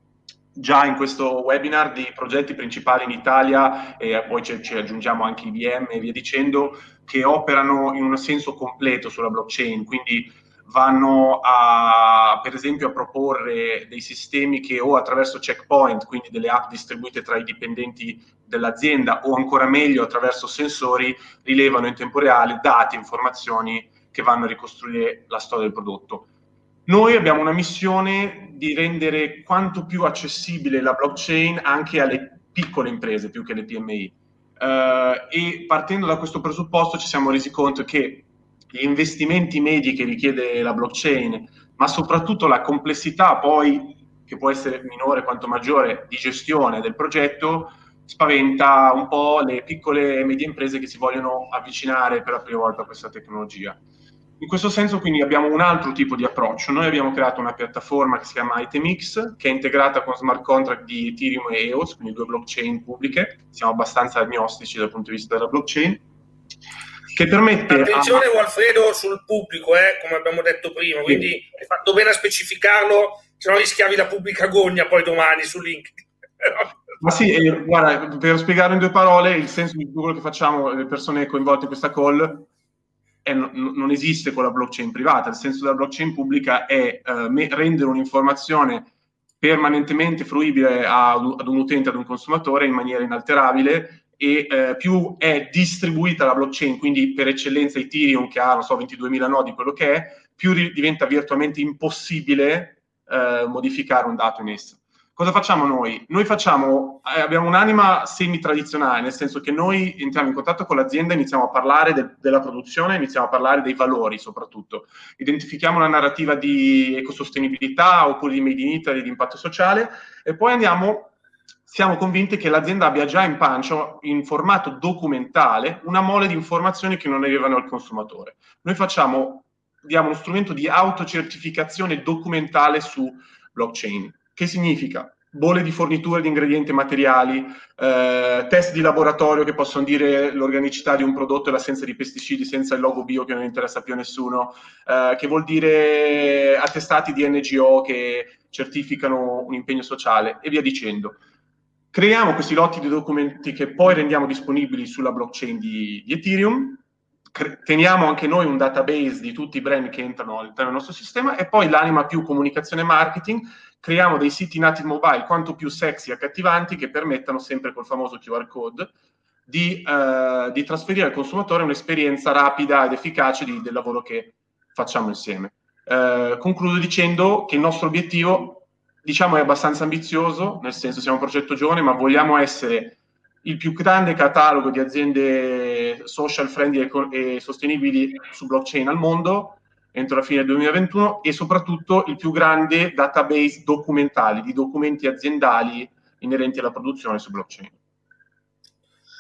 già in questo webinar di progetti principali in Italia e poi ci, aggiungiamo anche IBM e via dicendo che operano in un senso completo sulla blockchain, quindi vanno a, per esempio a proporre dei sistemi che o attraverso checkpoint, quindi delle app distribuite tra i dipendenti dell'azienda o ancora meglio attraverso sensori, rilevano in tempo reale dati, informazioni che vanno a ricostruire la storia del prodotto. Noi abbiamo una missione di rendere quanto più accessibile la blockchain anche alle piccole imprese più che alle PMI. Uh, eh, e partendo da questo presupposto ci siamo resi conto che gli investimenti medi che richiede la blockchain, ma soprattutto la complessità poi, che può essere minore quanto maggiore, di gestione del progetto, spaventa un po' le piccole e medie imprese che si vogliono avvicinare per la prima volta a questa tecnologia. In questo senso quindi abbiamo un altro tipo di approccio. Noi abbiamo creato una piattaforma che si chiama ItemX, che è integrata con smart contract di Ethereum e EOS, quindi due blockchain pubbliche. Siamo abbastanza agnostici dal punto di vista della blockchain. Che permette Attenzione a... Alfredo sul pubblico, eh, come abbiamo detto prima, quindi sì. hai fatto bene a specificarlo, se no rischiavi la pubblica gogna poi domani su LinkedIn. Ma sì, eh, guarda, per spiegare in due parole, il senso di quello che facciamo, le persone coinvolte in questa call, è, non esiste con la blockchain privata, il senso della blockchain pubblica è eh, rendere un'informazione permanentemente fruibile a, ad un utente, ad un consumatore in maniera inalterabile e eh, più è distribuita la blockchain, quindi per eccellenza Ethereum che ha, non so, 22.000 nodi, quello che è, più ri- diventa virtualmente impossibile eh, modificare un dato in essa. Cosa facciamo noi? Noi facciamo, eh, abbiamo un'anima semi-tradizionale, nel senso che noi entriamo in contatto con l'azienda, iniziamo a parlare de- della produzione, iniziamo a parlare dei valori soprattutto. Identifichiamo una narrativa di ecosostenibilità oppure di Made in Italy, di impatto sociale e poi andiamo siamo convinti che l'azienda abbia già in pancia, in formato documentale, una mole di informazioni che non arrivano al consumatore. Noi facciamo, diamo uno strumento di autocertificazione documentale su blockchain. Che significa? bolle di forniture di ingredienti e materiali, eh, test di laboratorio che possono dire l'organicità di un prodotto e l'assenza di pesticidi senza il logo bio che non interessa più a nessuno, eh, che vuol dire attestati di NGO che certificano un impegno sociale e via dicendo. Creiamo questi lotti di documenti che poi rendiamo disponibili sulla blockchain di, di Ethereum, teniamo anche noi un database di tutti i brand che entrano all'interno del nostro sistema e poi l'anima più comunicazione e marketing creiamo dei siti nati mobile quanto più sexy e accattivanti che permettano sempre col famoso QR code di, eh, di trasferire al consumatore un'esperienza rapida ed efficace di, del lavoro che facciamo insieme. Eh, concludo dicendo che il nostro obiettivo, diciamo, è abbastanza ambizioso, nel senso siamo un progetto giovane, ma vogliamo essere il più grande catalogo di aziende social friendly e, e sostenibili su blockchain al mondo entro la fine del 2021 e soprattutto il più grande database documentali di documenti aziendali inerenti alla produzione su blockchain.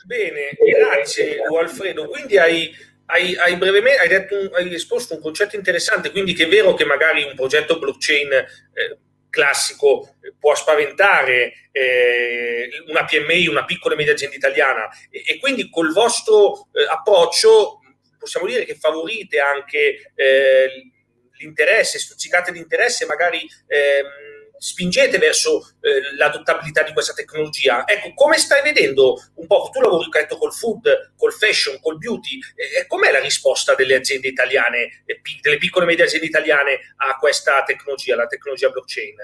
Bene, grazie Alfredo. Quindi hai, hai, hai brevemente hai, detto hai, esposto un concetto interessante, quindi che è vero che magari un progetto blockchain eh, classico eh, può spaventare eh, una PMI, una piccola e media azienda italiana e, e quindi col vostro eh, approccio possiamo dire che favorite anche eh, l'interesse, stuzzicate l'interesse, magari ehm, spingete verso eh, l'adottabilità di questa tecnologia. Ecco, come stai vedendo un po', tu lavori detto, col food, col fashion, col beauty, eh, com'è la risposta delle aziende italiane, delle piccole e medie aziende italiane a questa tecnologia, la tecnologia blockchain?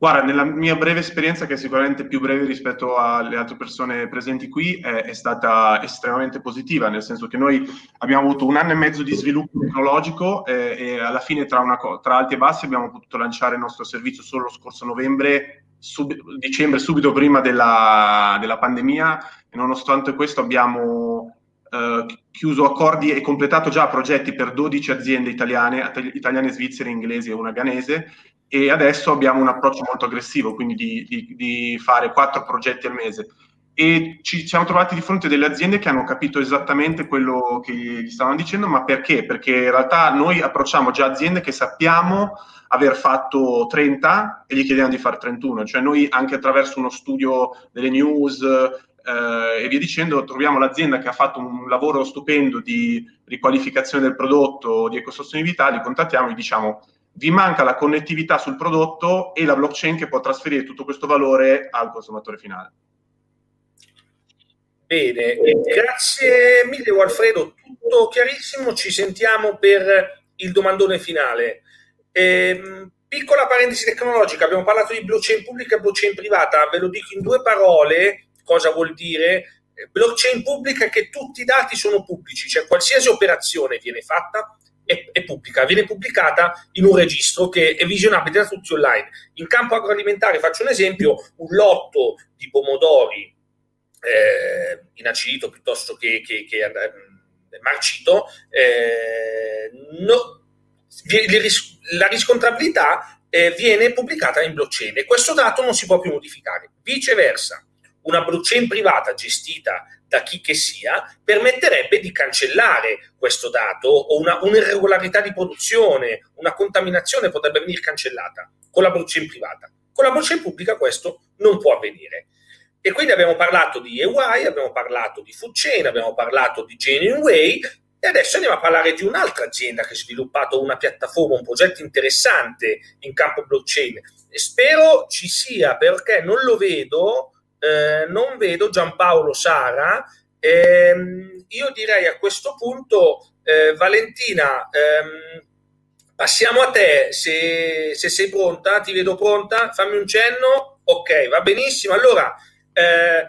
Guarda, nella mia breve esperienza, che è sicuramente più breve rispetto alle altre persone presenti qui, è, è, stata estremamente positiva, nel senso che noi abbiamo avuto un anno e mezzo di sviluppo tecnologico eh, e alla fine tra, una, tra, alti e bassi abbiamo potuto lanciare il nostro servizio solo lo scorso novembre, sub, dicembre, subito prima della, della, pandemia. E nonostante questo abbiamo eh, chiuso accordi e completato già progetti per 12 aziende italiane, italiane, svizzere, inglesi e una ghanese e adesso abbiamo un approccio molto aggressivo, quindi di, di, di fare quattro progetti al mese. E ci siamo trovati di fronte a delle aziende che hanno capito esattamente quello che gli stavano dicendo, ma perché? Perché in realtà noi approcciamo già aziende che sappiamo aver fatto 30 e gli chiediamo di fare 31, cioè noi anche attraverso uno studio delle news eh, e via dicendo troviamo l'azienda che ha fatto un lavoro stupendo di riqualificazione del prodotto, di ecosostenibilità, li contattiamo e diciamo vi manca la connettività sul prodotto e la blockchain che può trasferire tutto questo valore al consumatore finale. Bene, grazie mille Alfredo, tutto chiarissimo, ci sentiamo per il domandone finale. Eh, piccola parentesi tecnologica, abbiamo parlato di blockchain pubblica e blockchain privata, ve lo dico in due parole, cosa vuol dire? Blockchain pubblica è che tutti i dati sono pubblici, cioè qualsiasi operazione viene fatta è, è, pubblica, viene pubblicata in un registro che è visionabile da tutti online. In campo agroalimentare, faccio un esempio, un lotto di pomodori eh, inacidito piuttosto che, che, che eh, marcito, eh, no, la riscontrabilità eh, viene pubblicata in blockchain e questo dato non si può più modificare. Viceversa, una blockchain privata gestita da chi che sia, permetterebbe di cancellare questo dato o una, un'irregolarità di produzione, una contaminazione potrebbe venire cancellata con la blockchain privata. Con la blockchain pubblica questo non può avvenire. E quindi abbiamo parlato di EY, abbiamo parlato di Food Chain, abbiamo parlato di Genuine Way e adesso andiamo a parlare di un'altra azienda che ha sviluppato una piattaforma, un progetto interessante in campo blockchain. E spero ci sia perché non lo vedo eh, non vedo Giampaolo Sara. Ehm, io direi a questo punto, eh, Valentina, ehm, passiamo a te. Se, se, sei pronta, ti vedo pronta, fammi un cenno. Ok, va benissimo. Allora, eh,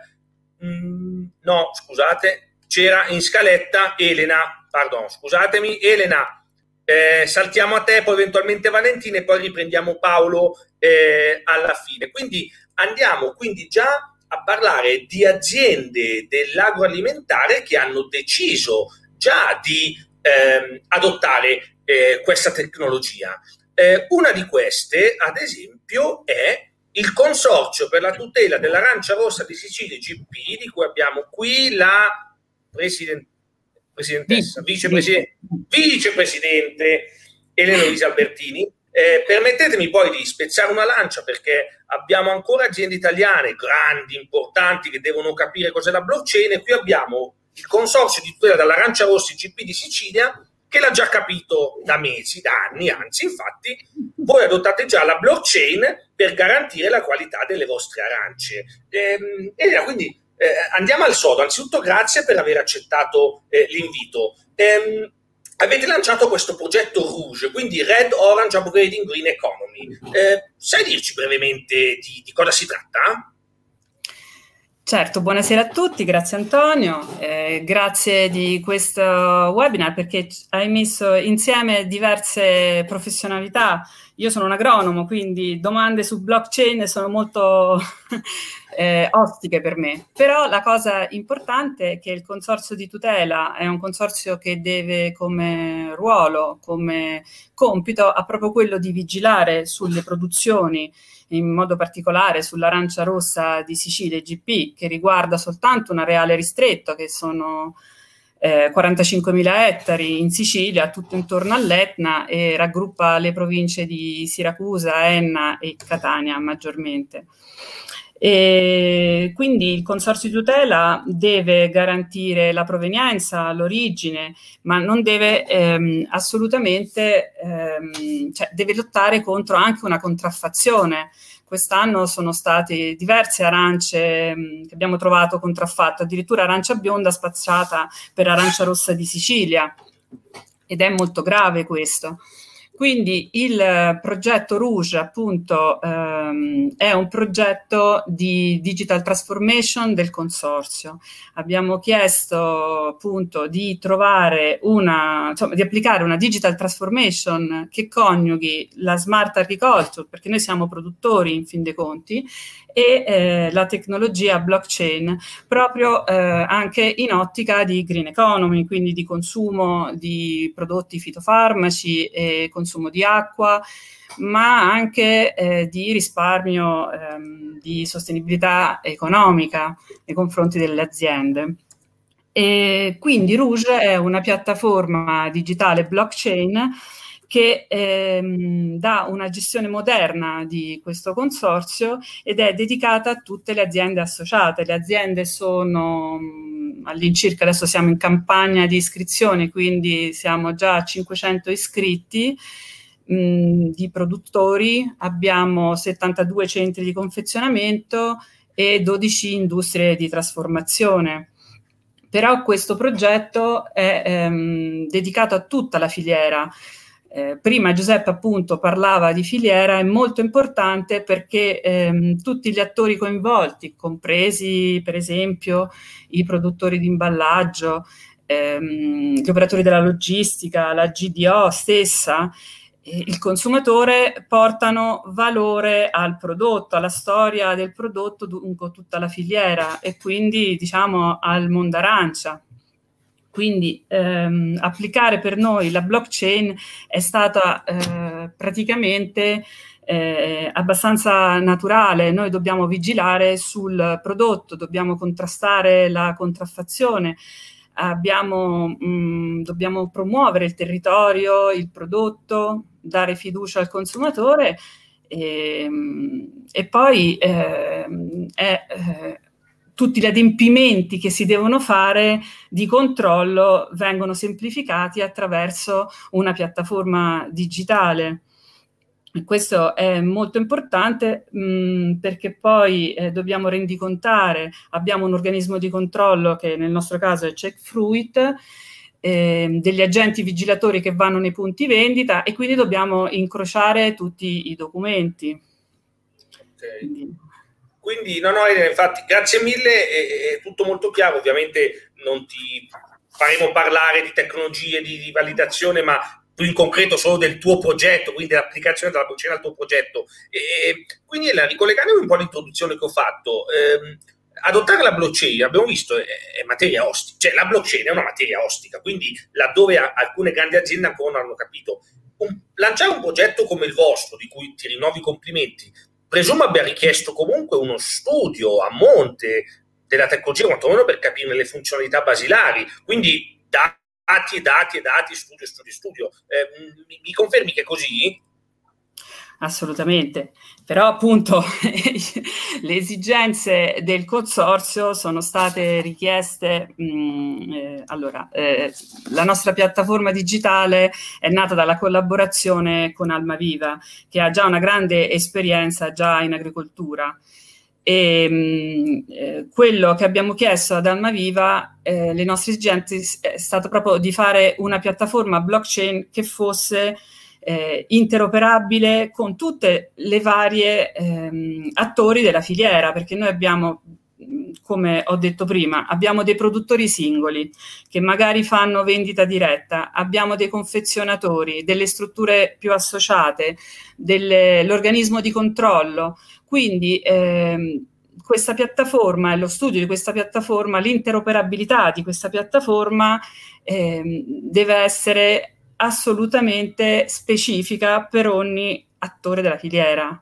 mh, mm, no, scusate, c'era in scaletta Elena, pardon, scusatemi, Elena. Eh, saltiamo a te, poi eventualmente Valentina e poi riprendiamo Paolo eh, alla fine. Quindi andiamo quindi già a parlare di aziende dell'agroalimentare che hanno deciso già di ehm, adottare eh, questa tecnologia. Eh, una di queste, ad esempio, è il Consorzio per la tutela dell'arancia rossa di Sicilia GP, di cui abbiamo qui la president- presidentessa, vicepresidente, vicepresidente Elena Luisa Albertini. Eh, permettetemi poi di spezzare una lancia perché abbiamo ancora aziende italiane grandi, importanti, che devono capire cos'è la blockchain e qui abbiamo il consorzio di tutela dall'Arancia Rossi GP di Sicilia che l'ha già capito da mesi, da anni, anzi, infatti, voi adottate già la blockchain per garantire la qualità delle vostre arance. Ehm, e quindi eh, andiamo al sodo. Anzitutto grazie per aver accettato eh, l'invito. Avete lanciato questo progetto Rouge, quindi Red Orange Upgrading Green Economy. Eh, sai dirci brevemente di, di cosa si tratta? Certo, buonasera a tutti, grazie Antonio, eh, grazie di questo webinar perché hai messo insieme diverse professionalità. Io sono un agronomo, quindi domande su blockchain sono molto eh, ostiche per me. Però la cosa importante è che il consorzio di tutela è un consorzio che deve come ruolo, come compito, ha proprio quello di vigilare sulle produzioni in modo particolare sull'arancia rossa di Sicilia GP, che riguarda soltanto un areale ristretto, che sono eh, 45.000 ettari in Sicilia, tutto intorno all'Etna, e raggruppa le province di Siracusa, Enna e Catania maggiormente. E quindi il consorzio di tutela deve garantire la provenienza, l'origine, ma non deve ehm, assolutamente, ehm, cioè deve lottare contro anche una contraffazione. Quest'anno sono state diverse arance mh, che abbiamo trovato contraffatte, addirittura arancia bionda spacciata per arancia rossa di Sicilia ed è molto grave questo. Quindi il progetto Rouge appunto ehm, è un progetto di digital transformation del consorzio. Abbiamo chiesto appunto di trovare una, insomma, di applicare una digital transformation che coniughi la smart agriculture, perché noi siamo produttori in fin dei conti, e eh, la tecnologia blockchain proprio eh, anche in ottica di green economy, quindi di consumo di prodotti fitofarmaci e consumo di acqua, ma anche eh, di risparmio, ehm, di sostenibilità economica nei confronti delle aziende. E quindi Rouge è una piattaforma digitale blockchain che ehm, dà una gestione moderna di questo consorzio ed è dedicata a tutte le aziende associate. Le aziende sono mh, all'incirca, adesso siamo in campagna di iscrizione, quindi siamo già a 500 iscritti mh, di produttori, abbiamo 72 centri di confezionamento e 12 industrie di trasformazione. Però questo progetto è ehm, dedicato a tutta la filiera, eh, prima Giuseppe appunto parlava di filiera, è molto importante perché ehm, tutti gli attori coinvolti, compresi per esempio i produttori di imballaggio, ehm, gli operatori della logistica, la GDO stessa, eh, il consumatore portano valore al prodotto, alla storia del prodotto lungo tutta la filiera e quindi diciamo al mondo arancia. Quindi ehm, applicare per noi la blockchain è stata eh, praticamente eh, abbastanza naturale. Noi dobbiamo vigilare sul prodotto, dobbiamo contrastare la contraffazione. Abbiamo, mh, dobbiamo promuovere il territorio, il prodotto, dare fiducia al consumatore e, e poi eh, è, tutti gli adempimenti che si devono fare di controllo vengono semplificati attraverso una piattaforma digitale. Questo è molto importante mh, mm, perché poi eh, dobbiamo rendicontare, abbiamo un organismo di controllo che nel nostro caso è CheckFruit, eh, degli agenti vigilatori che vanno nei punti vendita e quindi dobbiamo incrociare tutti i documenti. Okay. Quindi, no, no, infatti, grazie mille, è, è, tutto molto chiaro. Ovviamente non ti faremo parlare di tecnologie di, di validazione, ma più in concreto solo del tuo progetto, quindi dell'applicazione della blockchain al tuo progetto. E, quindi, ricollegandomi un po' all'introduzione che ho fatto, ehm, adottare la blockchain, abbiamo visto, è, è, materia ostica, cioè la blockchain è una materia ostica, quindi laddove alcune grandi aziende ancora non hanno capito, un, lanciare un progetto come il vostro, di cui ti rinnovi i complimenti, presumo abbia richiesto comunque uno studio a monte della tecnologia, quantomeno per capire le funzionalità basilari. Quindi dati e dati e dati, studio, studio, studio. Eh, mi, mi, confermi che è così? Assolutamente, però appunto le esigenze del consorzio sono state richieste, mh, mm, eh, allora eh, la nostra piattaforma digitale è nata dalla collaborazione con Almaviva che ha già una grande esperienza già in agricoltura. E mh, mm, eh, quello che abbiamo chiesto ad Almaviva, eh, le nostre esigenze, è stato proprio di fare una piattaforma blockchain che fosse eh, interoperabile con tutte le varie ehm, attori della filiera, perché noi abbiamo come ho detto prima, abbiamo dei produttori singoli che magari fanno vendita diretta, abbiamo dei confezionatori, delle strutture più associate, delle, l'organismo di controllo. Quindi ehm, questa piattaforma e lo studio di questa piattaforma, l'interoperabilità di questa piattaforma ehm, deve essere assolutamente specifica per ogni attore della filiera.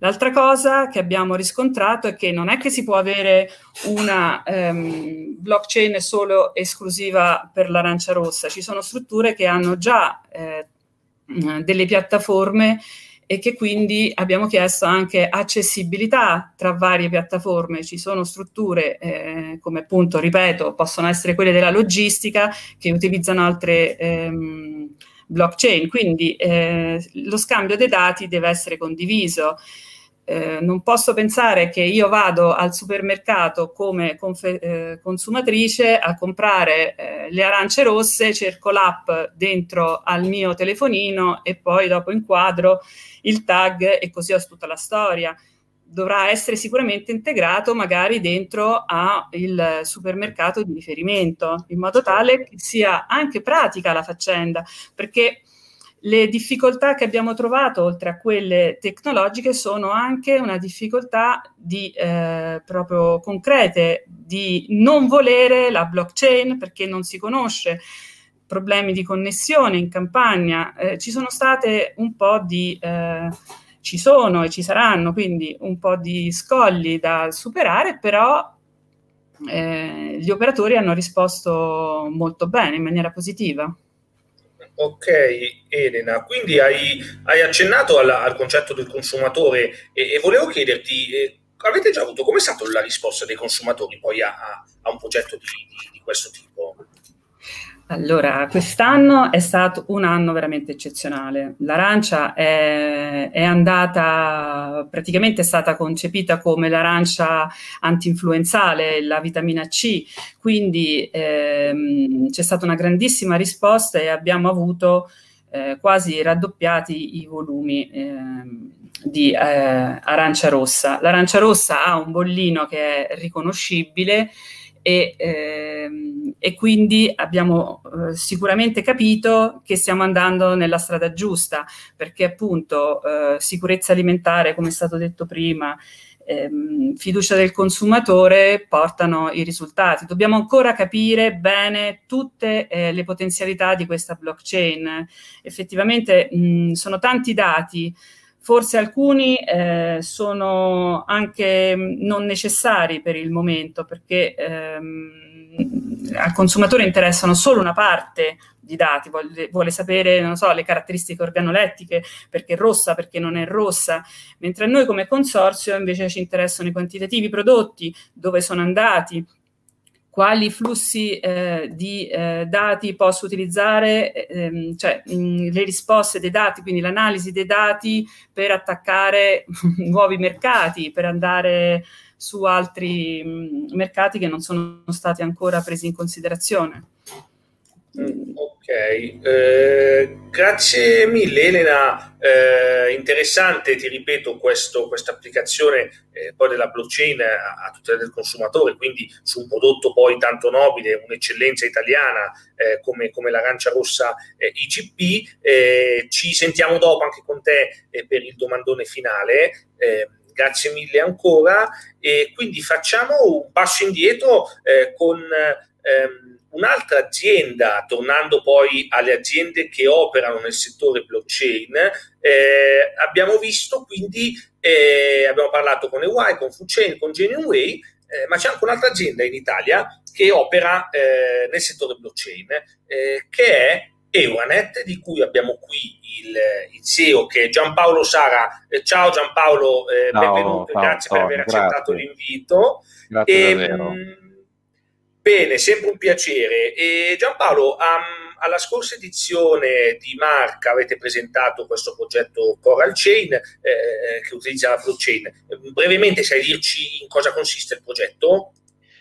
L'altra cosa che abbiamo riscontrato è che non è che si può avere una um, blockchain solo esclusiva per l'arancia rossa, ci sono strutture che hanno già eh, delle piattaforme e che quindi abbiamo chiesto anche accessibilità tra varie piattaforme. Ci sono strutture eh, come appunto, ripeto, possono essere quelle della logistica che utilizzano altre ehm, blockchain, quindi eh, lo scambio dei dati deve essere condiviso. Eh, non posso pensare che io vado al supermercato come confe- eh, consumatrice a comprare eh, le arance rosse, cerco l'app dentro al mio telefonino e poi dopo inquadro il tag e così ho tutta la storia. Dovrà essere sicuramente integrato magari dentro al supermercato di riferimento, in modo tale che sia anche pratica la faccenda, perché le difficoltà che abbiamo trovato, oltre a quelle tecnologiche, sono anche una difficoltà di, eh, proprio concrete di non volere la blockchain perché non si conosce, problemi di connessione in campagna. Eh, ci sono state un po' di... Eh, ci sono e ci saranno quindi un po' di scogli da superare, però eh, gli operatori hanno risposto molto bene, in maniera positiva. Ok, Elena, quindi hai, hai accennato alla, al concetto del consumatore e, e volevo chiederti, eh, avete già avuto, come è stata la risposta dei consumatori poi a, a un progetto di, di, di questo tipo? Allora, quest'anno è stato un anno veramente eccezionale. L'arancia è, è, andata, praticamente è stata concepita come l'arancia antinfluenzale, la vitamina C, quindi ehm, c'è stata una grandissima risposta e abbiamo avuto eh, quasi raddoppiati i volumi eh, di eh, arancia rossa. L'arancia rossa ha un bollino che è riconoscibile e, ehm, e quindi abbiamo eh, sicuramente capito che stiamo andando nella strada giusta, perché appunto eh, sicurezza alimentare, come è stato detto prima, ehm, fiducia del consumatore portano i risultati. Dobbiamo ancora capire bene tutte eh, le potenzialità di questa blockchain. Effettivamente mh, sono tanti dati Forse alcuni eh, sono anche non necessari per il momento perché ehm, al consumatore interessano solo una parte di dati, vuole, vuole, sapere, non so, le caratteristiche organolettiche, perché è rossa, perché non è rossa, mentre a noi come consorzio invece ci interessano i quantitativi prodotti, dove sono andati, quali flussi eh, di eh, dati posso utilizzare, ehm, cioè mh, le risposte dei dati, quindi l'analisi dei dati per attaccare nuovi mercati, per andare su altri mh, mercati che non sono stati ancora presi in considerazione. Ok, eh, grazie mille Elena, eh, interessante, ti ripeto, questa applicazione eh, poi della blockchain a, a, tutela del consumatore, quindi su un prodotto poi tanto nobile, un'eccellenza italiana eh, come, come, l'arancia rossa eh, IGP. Eh, ci sentiamo dopo anche con te per il domandone finale grazie mille ancora e quindi facciamo un passo indietro eh, con ehm, Un'altra azienda, tornando poi alle aziende che operano nel settore blockchain, eh, abbiamo visto quindi, eh, abbiamo parlato con EY, con Foodchain, con Genuineway, eh, ma c'è anche un'altra azienda in Italia che opera eh, nel settore blockchain, eh, che è Euronet, di cui abbiamo qui il, il CEO che è Giampaolo Sara. Eh, ciao Giampaolo, ciao, benvenuto, ciao, grazie ciao, per aver grazie. accettato l'invito. Grazie e, ehm, davvero. Bene, sempre un piacere. E Giampaolo, um, alla scorsa edizione di Marca avete presentato questo progetto Coral Chain eh, che utilizza la blockchain. Brevemente sai dirci in cosa consiste il progetto?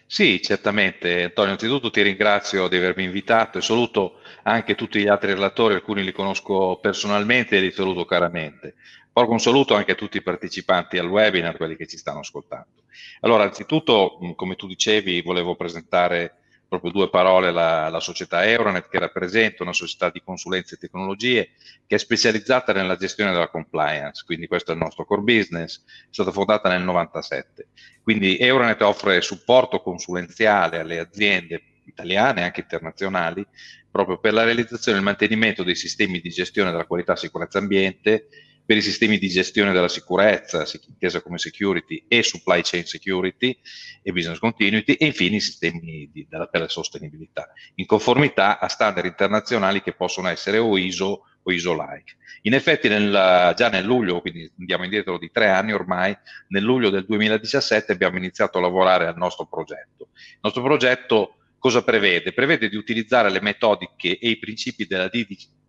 Sì, certamente. Antonio, innanzitutto ti ringrazio di avermi invitato e saluto anche tutti gli altri relatori, alcuni li conosco personalmente e li saluto caramente. Porgo un saluto anche a tutti i partecipanti al webinar, quelli che ci stanno ascoltando. Allora, anzitutto, come tu dicevi, volevo presentare proprio due parole la, la società Euronet che rappresenta una società di consulenze e tecnologie che è specializzata nella gestione della compliance, quindi questo è il nostro core business, è stata fondata nel 97. Quindi Euronet offre supporto consulenziale alle aziende italiane e anche internazionali proprio per la realizzazione e il mantenimento dei sistemi di gestione della qualità, sicurezza ambiente, per i sistemi di gestione della sicurezza, intesa come security e supply chain security e business continuity e infine i sistemi di, della, per la sostenibilità, in conformità a standard internazionali che possono essere o ISO o ISO-like. In effetti nel, già nel luglio, quindi andiamo indietro di tre anni ormai, nel luglio del 2017 abbiamo iniziato a lavorare al nostro progetto. Il nostro progetto cosa prevede? Prevede di utilizzare le metodiche e i principi della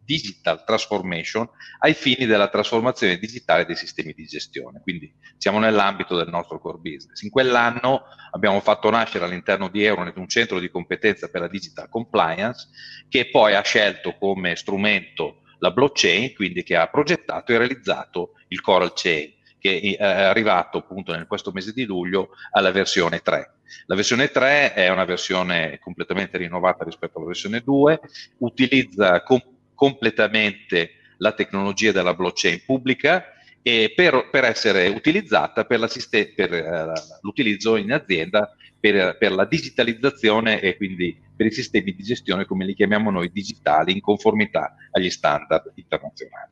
digital transformation ai fini della trasformazione digitale dei sistemi di gestione. Quindi siamo nell'ambito del nostro core business. In quell'anno abbiamo fatto nascere all'interno di Euronet un centro di competenza per la digital compliance che poi ha scelto come strumento la blockchain, quindi che ha progettato e realizzato il Coral Chain che è arrivato appunto in questo mese di luglio alla versione 3. La versione 3 è una versione completamente rinnovata rispetto alla versione 2, utilizza com- completamente la tecnologia della blockchain pubblica per, per essere utilizzata per, per uh, l'utilizzo in azienda per, per, la digitalizzazione e quindi per i sistemi di gestione, come li chiamiamo noi, digitali, in conformità agli standard internazionali.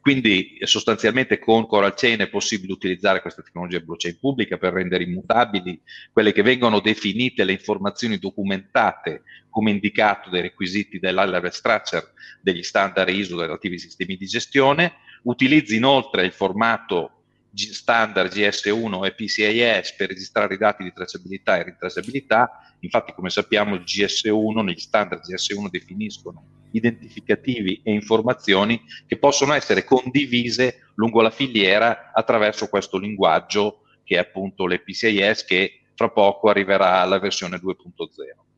Quindi sostanzialmente con Coral Chain è possibile utilizzare questa tecnologia blockchain pubblica per rendere immutabili quelle che vengono definite le informazioni documentate come indicato dai requisiti dell'high structure degli standard ISO relativi ai sistemi di gestione, utilizzi inoltre il formato standard GS1 e PCIS per registrare i dati di tracciabilità e ritracciabilità. Infatti, come sappiamo, il GS1, negli standard GS1 definiscono identificativi e informazioni che possono essere condivise lungo la filiera attraverso questo linguaggio che è appunto l'EPCIS che fra poco arriverà alla versione 2.0.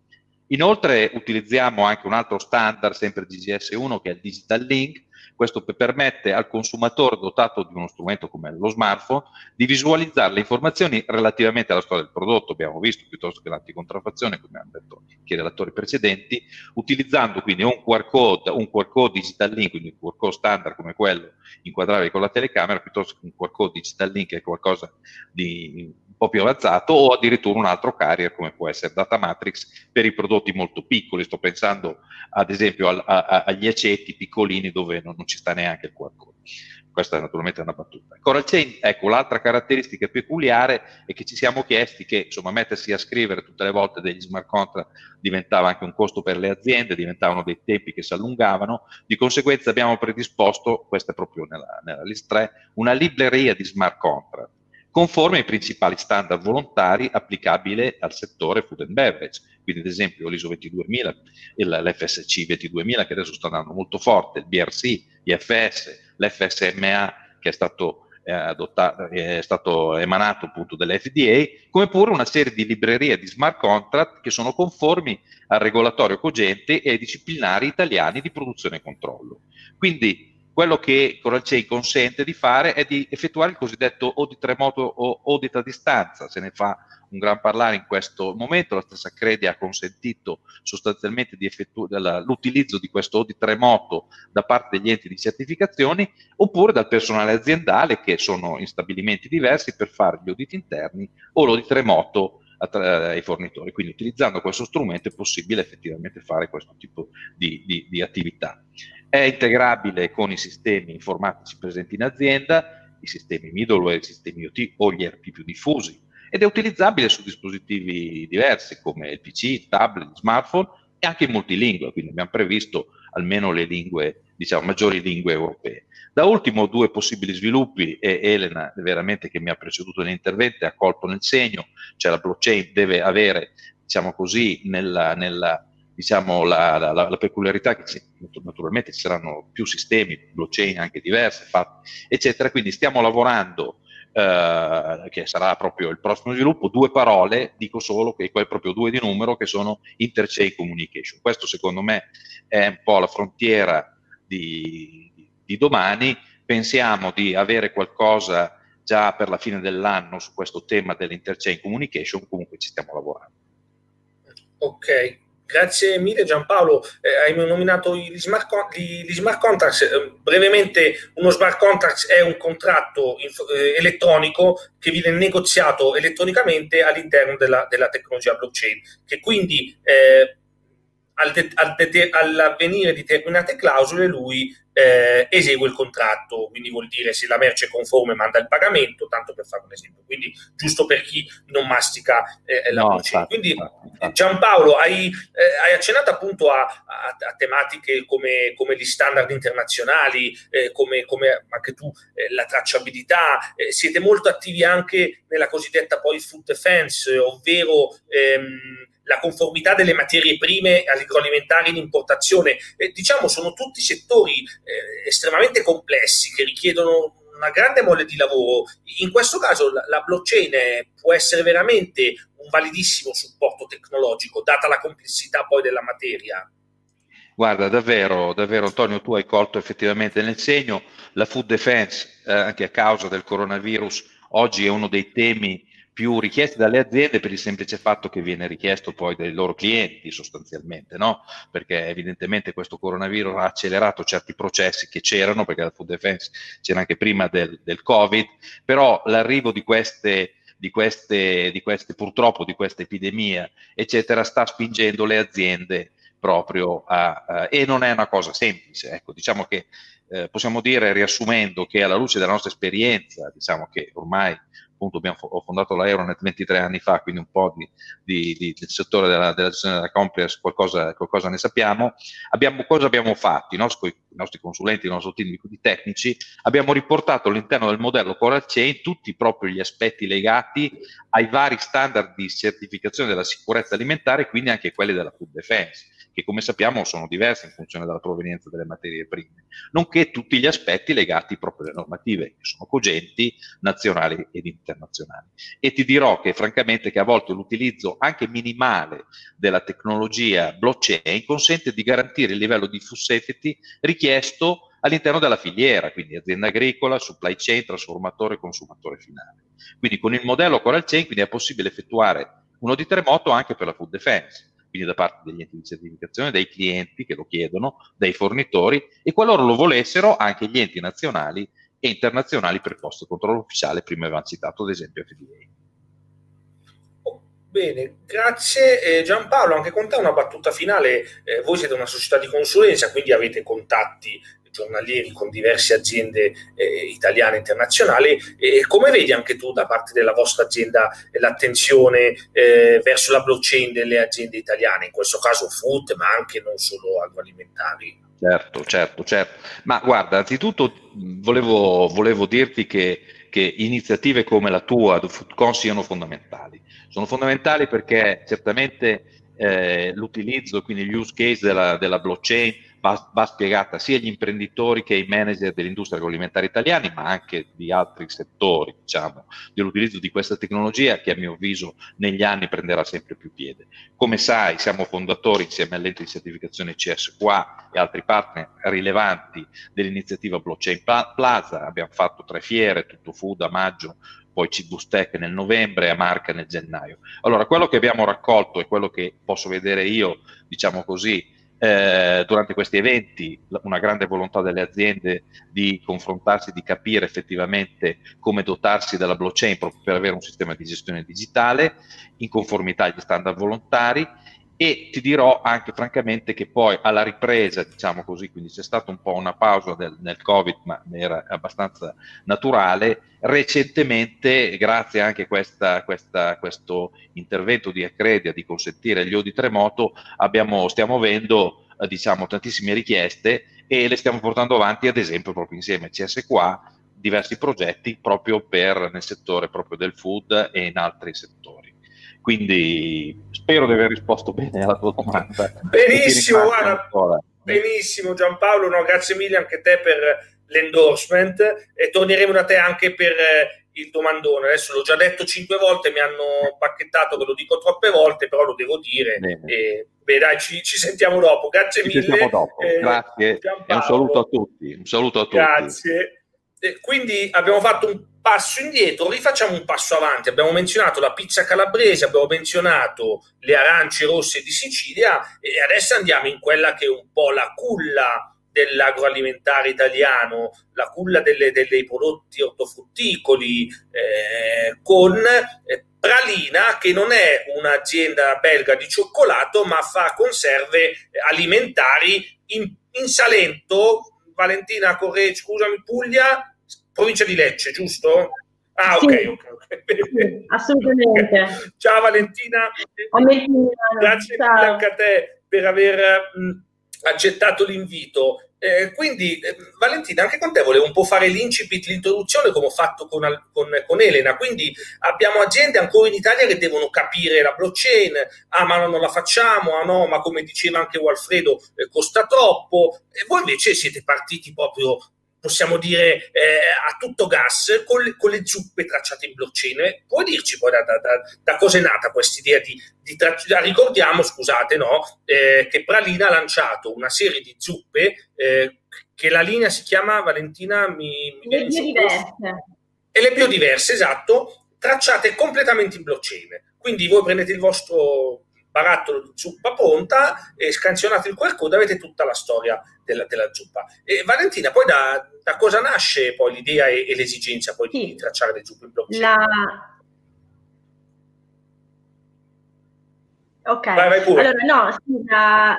Inoltre utilizziamo anche un altro standard, sempre GGS1, che è il Digital Link, questo permette al consumatore dotato di uno strumento come lo smartphone di visualizzare le informazioni relativamente alla storia del prodotto, abbiamo visto, piuttosto che l'anticontraffazione, come hanno detto i relatori precedenti, utilizzando quindi un QR code, un QR code digital link, quindi un QR code standard come quello inquadrabile con la telecamera, piuttosto che un QR code digital link che è qualcosa di po' più avanzato o addirittura un altro carrier come può essere Data Matrix per i prodotti molto piccoli. Sto pensando ad esempio a, a, agli aceti piccolini dove non, non, ci sta neanche il code. Questa è naturalmente una battuta. Coral Chain, ecco, l'altra caratteristica peculiare è che ci siamo chiesti che insomma, mettersi a scrivere tutte le volte degli smart contract diventava anche un costo per le aziende, diventavano dei tempi che si allungavano, di conseguenza abbiamo predisposto, questa è proprio nella, nella list 3, una libreria di smart contract conforme ai principali standard volontari applicabili al settore food and beverage. Quindi, ad esempio, l'ISO 22000, l'FSC 22000 che adesso sta andando molto forte, il BRC, l'IFS, l'FSMA che è stato, eh, adottato, è stato emanato appunto dall'FDA, come pure una serie di librerie di smart contract che sono conformi al regolatorio cogente e ai disciplinari italiani di produzione e controllo. Quindi quello che Coral Chain consente di fare è di effettuare il cosiddetto audit remoto o audit a distanza, se ne fa un gran parlare in questo momento, la stessa Credi ha consentito sostanzialmente l'utilizzo di questo audit remoto da parte degli enti di certificazioni oppure dal personale aziendale che sono in stabilimenti diversi per fare gli audit interni o l'audit remoto ai fornitori. Quindi utilizzando questo strumento è possibile effettivamente fare questo tipo di, di, di attività. È integrabile con i sistemi informatici presenti in azienda, i sistemi middleware, i sistemi IoT o gli ERP più diffusi ed è utilizzabile su dispositivi diversi come il PC, tablet, smartphone e anche in multilingua, quindi abbiamo previsto almeno le lingue, diciamo, maggiori lingue europee. Da ultimo due possibili sviluppi e Elena veramente che mi ha preceduto nell'intervento ha colto nel segno, cioè la blockchain deve avere, diciamo così, nella, nella diciamo, la, la, la, peculiarità che naturalmente ci saranno più sistemi, blockchain anche diverse, fatti, eccetera, quindi stiamo lavorando Uh, che sarà proprio il prossimo sviluppo, due parole, dico solo che poi proprio due di numero, che sono interchain communication. Questo secondo me è un po' la frontiera di, di domani, pensiamo di avere qualcosa già per la fine dell'anno su questo tema dell'interchain communication, comunque ci stiamo lavorando. Ok, Grazie mille Giampaolo, eh, hai nominato gli smart, gli, gli smart contracts. Eh, brevemente, uno smart contract è un contratto inf- eh, elettronico che viene negoziato elettronicamente all'interno della, della tecnologia blockchain, che quindi eh, al de- al de- all'avvenire di determinate clausole lui eh, esegue il contratto, quindi vuol dire se la merce è conforme manda il pagamento, tanto per fare un esempio, quindi giusto per chi non mastica eh, la no, infatti, quindi infatti. Giampaolo hai, eh, hai, accennato appunto a, a, a tematiche come, come, gli standard internazionali, eh, come, come, anche tu eh, la tracciabilità, eh, siete molto attivi anche nella cosiddetta poi food defense, ovvero ehm, la conformità delle materie prime agroalimentari in importazione. Eh, diciamo, sono tutti settori eh, estremamente complessi che richiedono una grande mole di lavoro. In questo caso la, la blockchain può essere veramente un validissimo supporto tecnologico, data la complessità poi della materia. Guarda, davvero, davvero Antonio, tu hai colto effettivamente nel segno. La food defense, eh, anche a causa del coronavirus, oggi è uno dei temi più richiesti dalle aziende per il semplice fatto che viene richiesto poi dai loro clienti sostanzialmente, no? Perché evidentemente questo coronavirus ha accelerato certi processi che c'erano, perché la food defense c'era anche prima del, del Covid, però l'arrivo di queste, di queste, di queste, purtroppo di questa epidemia, eccetera, sta spingendo le aziende proprio a, a e non è una cosa semplice, ecco, diciamo che eh, possiamo dire, riassumendo, che alla luce della nostra esperienza, diciamo che ormai appunto abbiamo, ho fondato l'Aeronet 23 anni fa, quindi un po' di, di, di, del settore della, della gestione della compliance qualcosa, qualcosa, ne sappiamo. Abbiamo, cosa abbiamo fatto? I nostri, i nostri consulenti, il nostro team di tecnici, abbiamo riportato all'interno del modello Coral Chain tutti proprio gli aspetti legati ai vari standard di certificazione della sicurezza alimentare, quindi anche quelli della food defense che come sappiamo sono diverse in funzione della provenienza delle materie prime, nonché tutti gli aspetti legati proprio alle normative, che sono cogenti, nazionali ed internazionali. E ti dirò che francamente che a volte l'utilizzo anche minimale della tecnologia blockchain consente di garantire il livello di food safety richiesto all'interno della filiera, quindi azienda agricola, supply chain, trasformatore, consumatore finale. Quindi con il modello Coral Chain quindi è possibile effettuare un audit remoto anche per la food defense quindi da parte degli enti di certificazione, dai clienti che lo chiedono, dai fornitori e qualora lo volessero anche gli enti nazionali e internazionali preposti al controllo ufficiale, prima avevamo citato ad esempio FDA. Bene, grazie eh, Giampaolo, anche con te una battuta finale, eh, voi siete una società di consulenza, quindi avete contatti giornalieri con diverse aziende eh, italiane e internazionali e come vedi anche tu da parte della vostra azienda l'attenzione eh, verso la blockchain delle aziende italiane, in questo caso food ma anche non solo agroalimentari? Certo, certo, certo. Ma guarda, anzitutto volevo, volevo dirti che, che iniziative come la tua, FoodCon, siano fondamentali. Sono fondamentali perché certamente eh, l'utilizzo, quindi gli use case della, della blockchain va, va, spiegata sia agli imprenditori che ai manager dell'industria agroalimentare italiani, ma anche di altri settori, diciamo, dell'utilizzo di questa tecnologia che a mio avviso negli anni prenderà sempre più piede. Come sai, siamo fondatori insieme all'ente di certificazione CSQA e altri partner rilevanti dell'iniziativa Blockchain Plaza, abbiamo fatto tre fiere, tutto food a maggio, poi Cibustec nel novembre e a Marca nel gennaio. Allora, quello che abbiamo raccolto e quello che posso vedere io, diciamo così, eh, durante questi eventi una grande volontà delle aziende di confrontarsi, di capire effettivamente come dotarsi della blockchain proprio per avere un sistema di gestione digitale in conformità agli standard volontari e ti dirò anche francamente che poi alla ripresa, diciamo così, quindi c'è stata un po' una pausa del, nel Covid, ma era abbastanza naturale, recentemente, grazie anche a questo intervento di Accredia di consentire gli audit remoto, abbiamo, stiamo avendo eh, diciamo, tantissime richieste e le stiamo portando avanti, ad esempio, proprio insieme a CS qua, diversi progetti proprio per nel settore proprio del food e in altri settori. Quindi spero di aver risposto bene alla tua domanda. Benissimo, guarda, benissimo Giampaolo, no, grazie mille anche a te per l'endorsement e torneremo da te anche per eh, il domandone. Adesso l'ho già detto cinque volte, mi hanno pacchettato che lo dico troppe volte, però lo devo dire. E, beh, dai, ci, ci, sentiamo dopo. Grazie ci mille. Dopo. Eh, Grazie. E un saluto a tutti. Un saluto a tutti. Grazie. Quindi abbiamo fatto un passo indietro, rifacciamo un passo avanti. Abbiamo menzionato la pizza calabrese, abbiamo menzionato le arance rosse di Sicilia e adesso andiamo in quella che è un po' la culla dell'agroalimentare italiano, la culla delle, dei prodotti ortofrutticoli, eh, con eh, Pralina, che non è un'azienda belga di cioccolato, ma fa conserve alimentari in, in Salento, Valentina Corre, scusami, Puglia, provincia di Lecce, giusto? Ah, sì. ok, ok, Sì, assolutamente. Ciao Valentina. Grazie Ciao. mille anche a te per aver mh, accettato l'invito. Eh, quindi, eh, Valentina, anche con te volevo un po' fare l'incipit, l'introduzione come ho fatto con, con, con, Elena. Quindi abbiamo aziende ancora in Italia che devono capire la blockchain, ah ma non la facciamo, ah no, ma come diceva anche Walfredo, eh, costa troppo. E voi invece siete partiti proprio possiamo dire eh, a tutto gas con le, con le, zuppe tracciate in blockchain. Puoi dirci poi da, da, da, da cosa è nata questa idea di, di tracciare? Ricordiamo, scusate, no, eh, che Pralina ha lanciato una serie di zuppe eh, che la linea si chiama Valentina. Mi, mi le biodiverse. E le biodiverse, esatto, tracciate completamente in blockchain. Quindi voi prendete il vostro barattolo di zuppa pronta e scansionate il QR code avete tutta la storia della, della zuppa. E Valentina, poi da, da, cosa nasce poi l'idea e, e l'esigenza poi sì. di tracciare le zuppe in blockchain? La... Ok, vai, vai allora no, scusa,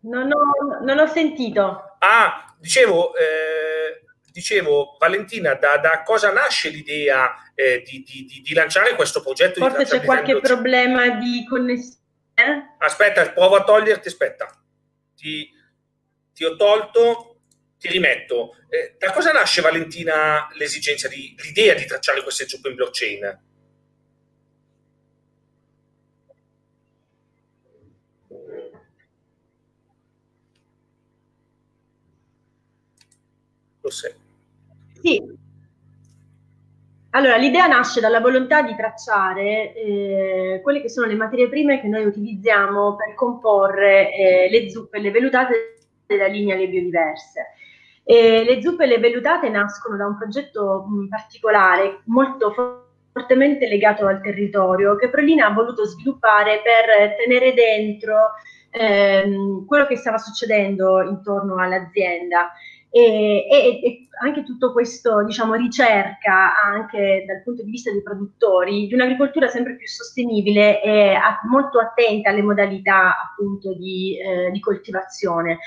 non ho, non ho sentito. Ah, dicevo, eh, dicevo Valentina, da, da cosa nasce l'idea eh, di, di, di, lanciare questo progetto. Forse c'è qualche problema di connessione. Aspetta, provo a toglierti, aspetta. Ti, ti ho tolto, ti rimetto. Eh, da cosa nasce Valentina l'esigenza di, l'idea di tracciare queste zuppe in blockchain? Lo sei. Sì, allora, l'idea nasce dalla volontà di tracciare eh, quelle che sono le materie prime che noi utilizziamo per comporre eh, le zuppe e le velutate della linea Le Biodiverse. E le zuppe e le velutate nascono da un progetto mh, particolare, molto fortemente legato al territorio, che Prolina ha voluto sviluppare per tenere dentro ehm, quello che stava succedendo intorno all'azienda. E, e, e, anche tutto questo, diciamo, ricerca anche dal punto di vista dei produttori di un'agricoltura sempre più sostenibile e a, molto attenta alle modalità appunto di, eh, di coltivazione.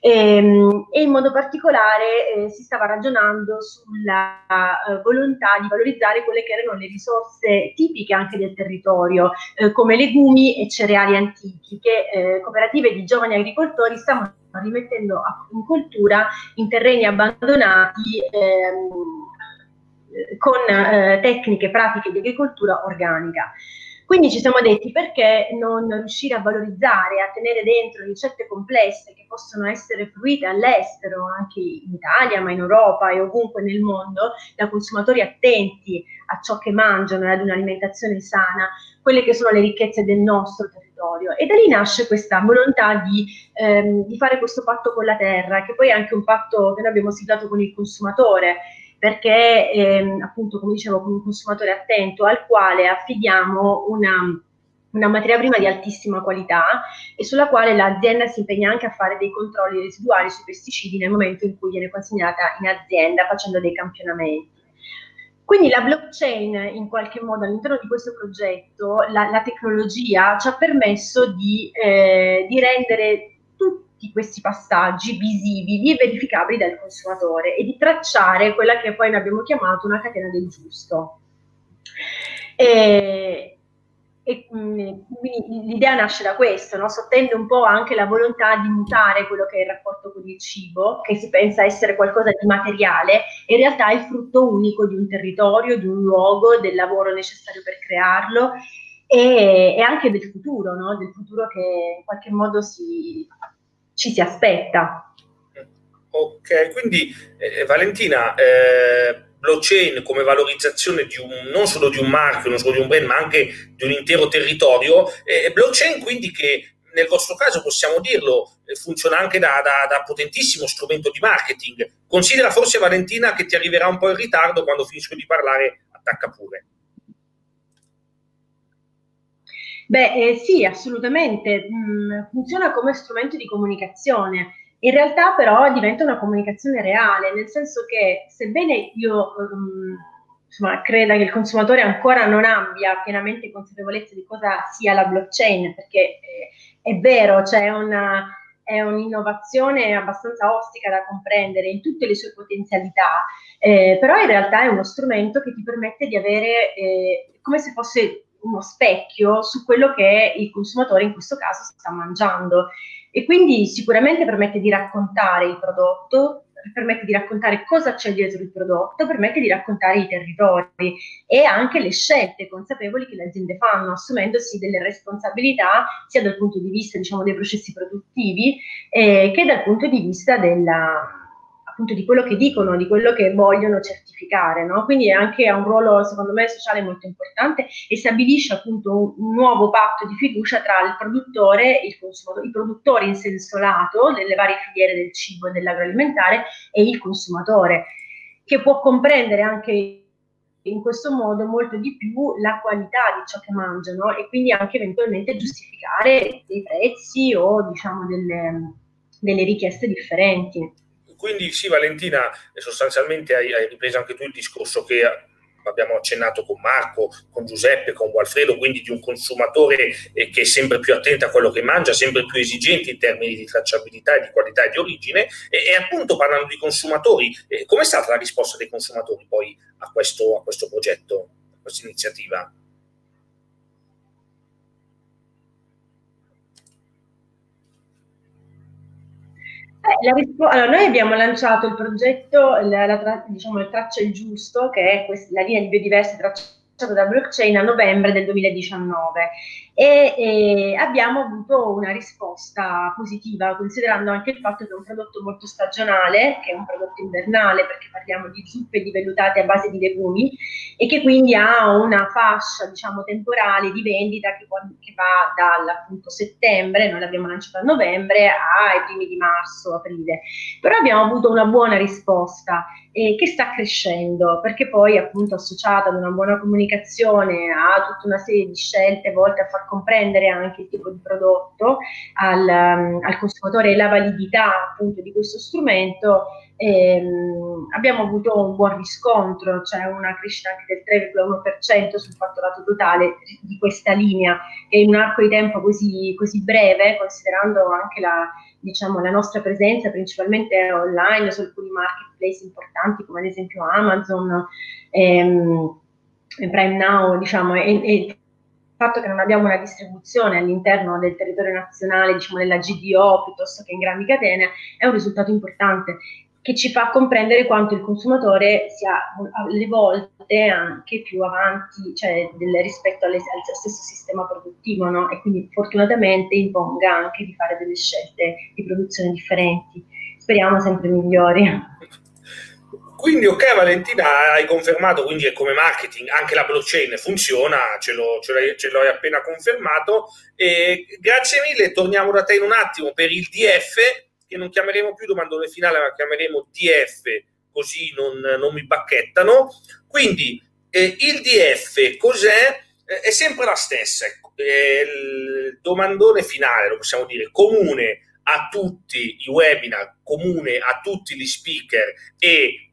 E, ehm, e, in modo particolare eh, si stava ragionando sulla eh, volontà di valorizzare quelle che erano le risorse tipiche anche del territorio, eh, come legumi e cereali antichi, che eh, cooperative di giovani agricoltori stavano rimettendo in coltura in terreni abbandonati ehm, con eh, tecniche pratiche di agricoltura organica. Quindi ci siamo detti perché non riuscire a valorizzare, a tenere dentro ricette complesse che possono essere fruite all'estero, anche in Italia, ma in Europa e ovunque nel mondo, da consumatori attenti a ciò che mangiano e ad un'alimentazione sana, quelle che sono le ricchezze del nostro territorio. E da lì nasce questa volontà di, ehm, di fare questo patto con la terra, che poi è anche un patto che noi abbiamo siglato con il consumatore perché ehm, appunto come dicevo come un consumatore attento al quale affidiamo una, una materia prima di altissima qualità e sulla quale l'azienda si impegna anche a fare dei controlli residuali sui pesticidi nel momento in cui viene consegnata in azienda facendo dei campionamenti. Quindi la blockchain in qualche modo all'interno di questo progetto, la, la tecnologia ci ha permesso di, eh, di rendere tutti questi passaggi visibili e verificabili dal consumatore e di tracciare quella che poi noi abbiamo chiamato una catena del giusto. E, e quindi l'idea nasce da questo, no? sottende un po' anche la volontà di mutare quello che è il rapporto con il cibo, che si pensa essere qualcosa di materiale, in realtà è il frutto unico di un territorio, di un luogo, del lavoro necessario per crearlo e, e anche del futuro, no? del futuro che in qualche modo si, ci si aspetta. Ok, quindi eh, Valentina, eh, blockchain come valorizzazione di un, non solo di un marchio, non solo di un brand, ma anche di un intero territorio. Eh, blockchain quindi che nel vostro caso possiamo dirlo, eh, funziona anche da, da, da, potentissimo strumento di marketing. Considera forse Valentina che ti arriverà un po' in ritardo quando finisco di parlare, attacca pure. Beh, eh, sì, assolutamente. Mm, funziona come strumento di comunicazione in realtà però diventa una comunicazione reale, nel senso che sebbene io um, insomma, creda che il consumatore ancora non abbia pienamente consapevolezza di cosa sia la blockchain, perché eh, è vero, c'è una, è un'innovazione abbastanza ostica da comprendere in tutte le sue potenzialità, eh, però in realtà è uno strumento che ti permette di avere eh, come se fosse uno specchio su quello che il consumatore in questo caso sta mangiando e quindi sicuramente permette di raccontare il prodotto, permette di raccontare cosa c'è dietro il prodotto, permette di raccontare i territori e anche le scelte consapevoli che le aziende fanno, assumendosi delle responsabilità sia dal punto di vista diciamo, dei processi produttivi eh, che dal punto di vista della, appunto di quello che dicono, di quello che vogliono certificare, no? Quindi anche ha un ruolo, secondo me, sociale molto importante e stabilisce appunto un, nuovo patto di fiducia tra il produttore e il consumatore, i produttori in senso lato delle varie filiere del cibo e dell'agroalimentare e il consumatore, che può comprendere anche in questo modo molto di più la qualità di ciò che mangiano e quindi anche eventualmente giustificare dei prezzi o diciamo delle, delle richieste differenti. Quindi sì, Valentina, sostanzialmente hai, hai ripreso anche tu il discorso che abbiamo accennato con Marco, con Giuseppe, con Walfredo, quindi di un consumatore eh, che è sempre più attento a quello che mangia, sempre più esigente in termini di tracciabilità di qualità e di origine. E, e appunto parlando di consumatori, eh, com'è stata la risposta dei consumatori poi a questo, a questo progetto, a questa iniziativa? Eh, rispo- allora, noi abbiamo lanciato il progetto, la, la tra- diciamo, il traccia il giusto, che è questa, la linea di biodiversità tracciata da blockchain a novembre del 2019 e, e, abbiamo avuto una risposta positiva, considerando anche il fatto che è un prodotto molto stagionale, che è un prodotto invernale, perché parliamo di zuppe di vellutate a base di legumi, e che quindi ha una fascia diciamo, temporale di vendita che, che va dal appunto, settembre, noi l'abbiamo lanciato a novembre, ai primi di marzo, aprile. Però abbiamo avuto una buona risposta eh, che sta crescendo, perché poi appunto associata ad una buona comunicazione, a tutta una serie di scelte volte a far comprendere anche il tipo di prodotto al, um, al consumatore e la validità appunto di questo strumento, ehm, abbiamo avuto un buon riscontro, cioè una crescita anche del 3,1% sul fatturato totale di questa linea, che in un arco di tempo così, così breve, considerando anche la, diciamo, la nostra presenza principalmente online su alcuni marketplace importanti come ad esempio Amazon, ehm, Prime Now, diciamo, e, e fatto che non abbiamo una distribuzione all'interno del territorio nazionale, diciamo nella GDO piuttosto che in grandi catene, è un risultato importante che ci fa comprendere quanto il consumatore sia alle volte anche più avanti cioè, del, rispetto alle, al stesso sistema produttivo no? e quindi fortunatamente imponga anche di fare delle scelte di produzione differenti. Speriamo sempre migliori. Quindi, ok, Valentina, hai confermato quindi come marketing anche la blockchain funziona, ce, lo, ce, l'hai, ce l'hai appena confermato. E grazie mille, torniamo da te in un attimo per il DF, che non chiameremo più domandone finale, ma chiameremo DF, così non, non mi bacchettano. Quindi, eh, il DF cos'è? Eh, è sempre la stessa. Eh, il domandone finale, lo possiamo dire, comune a tutti i webinar, comune a tutti gli speaker e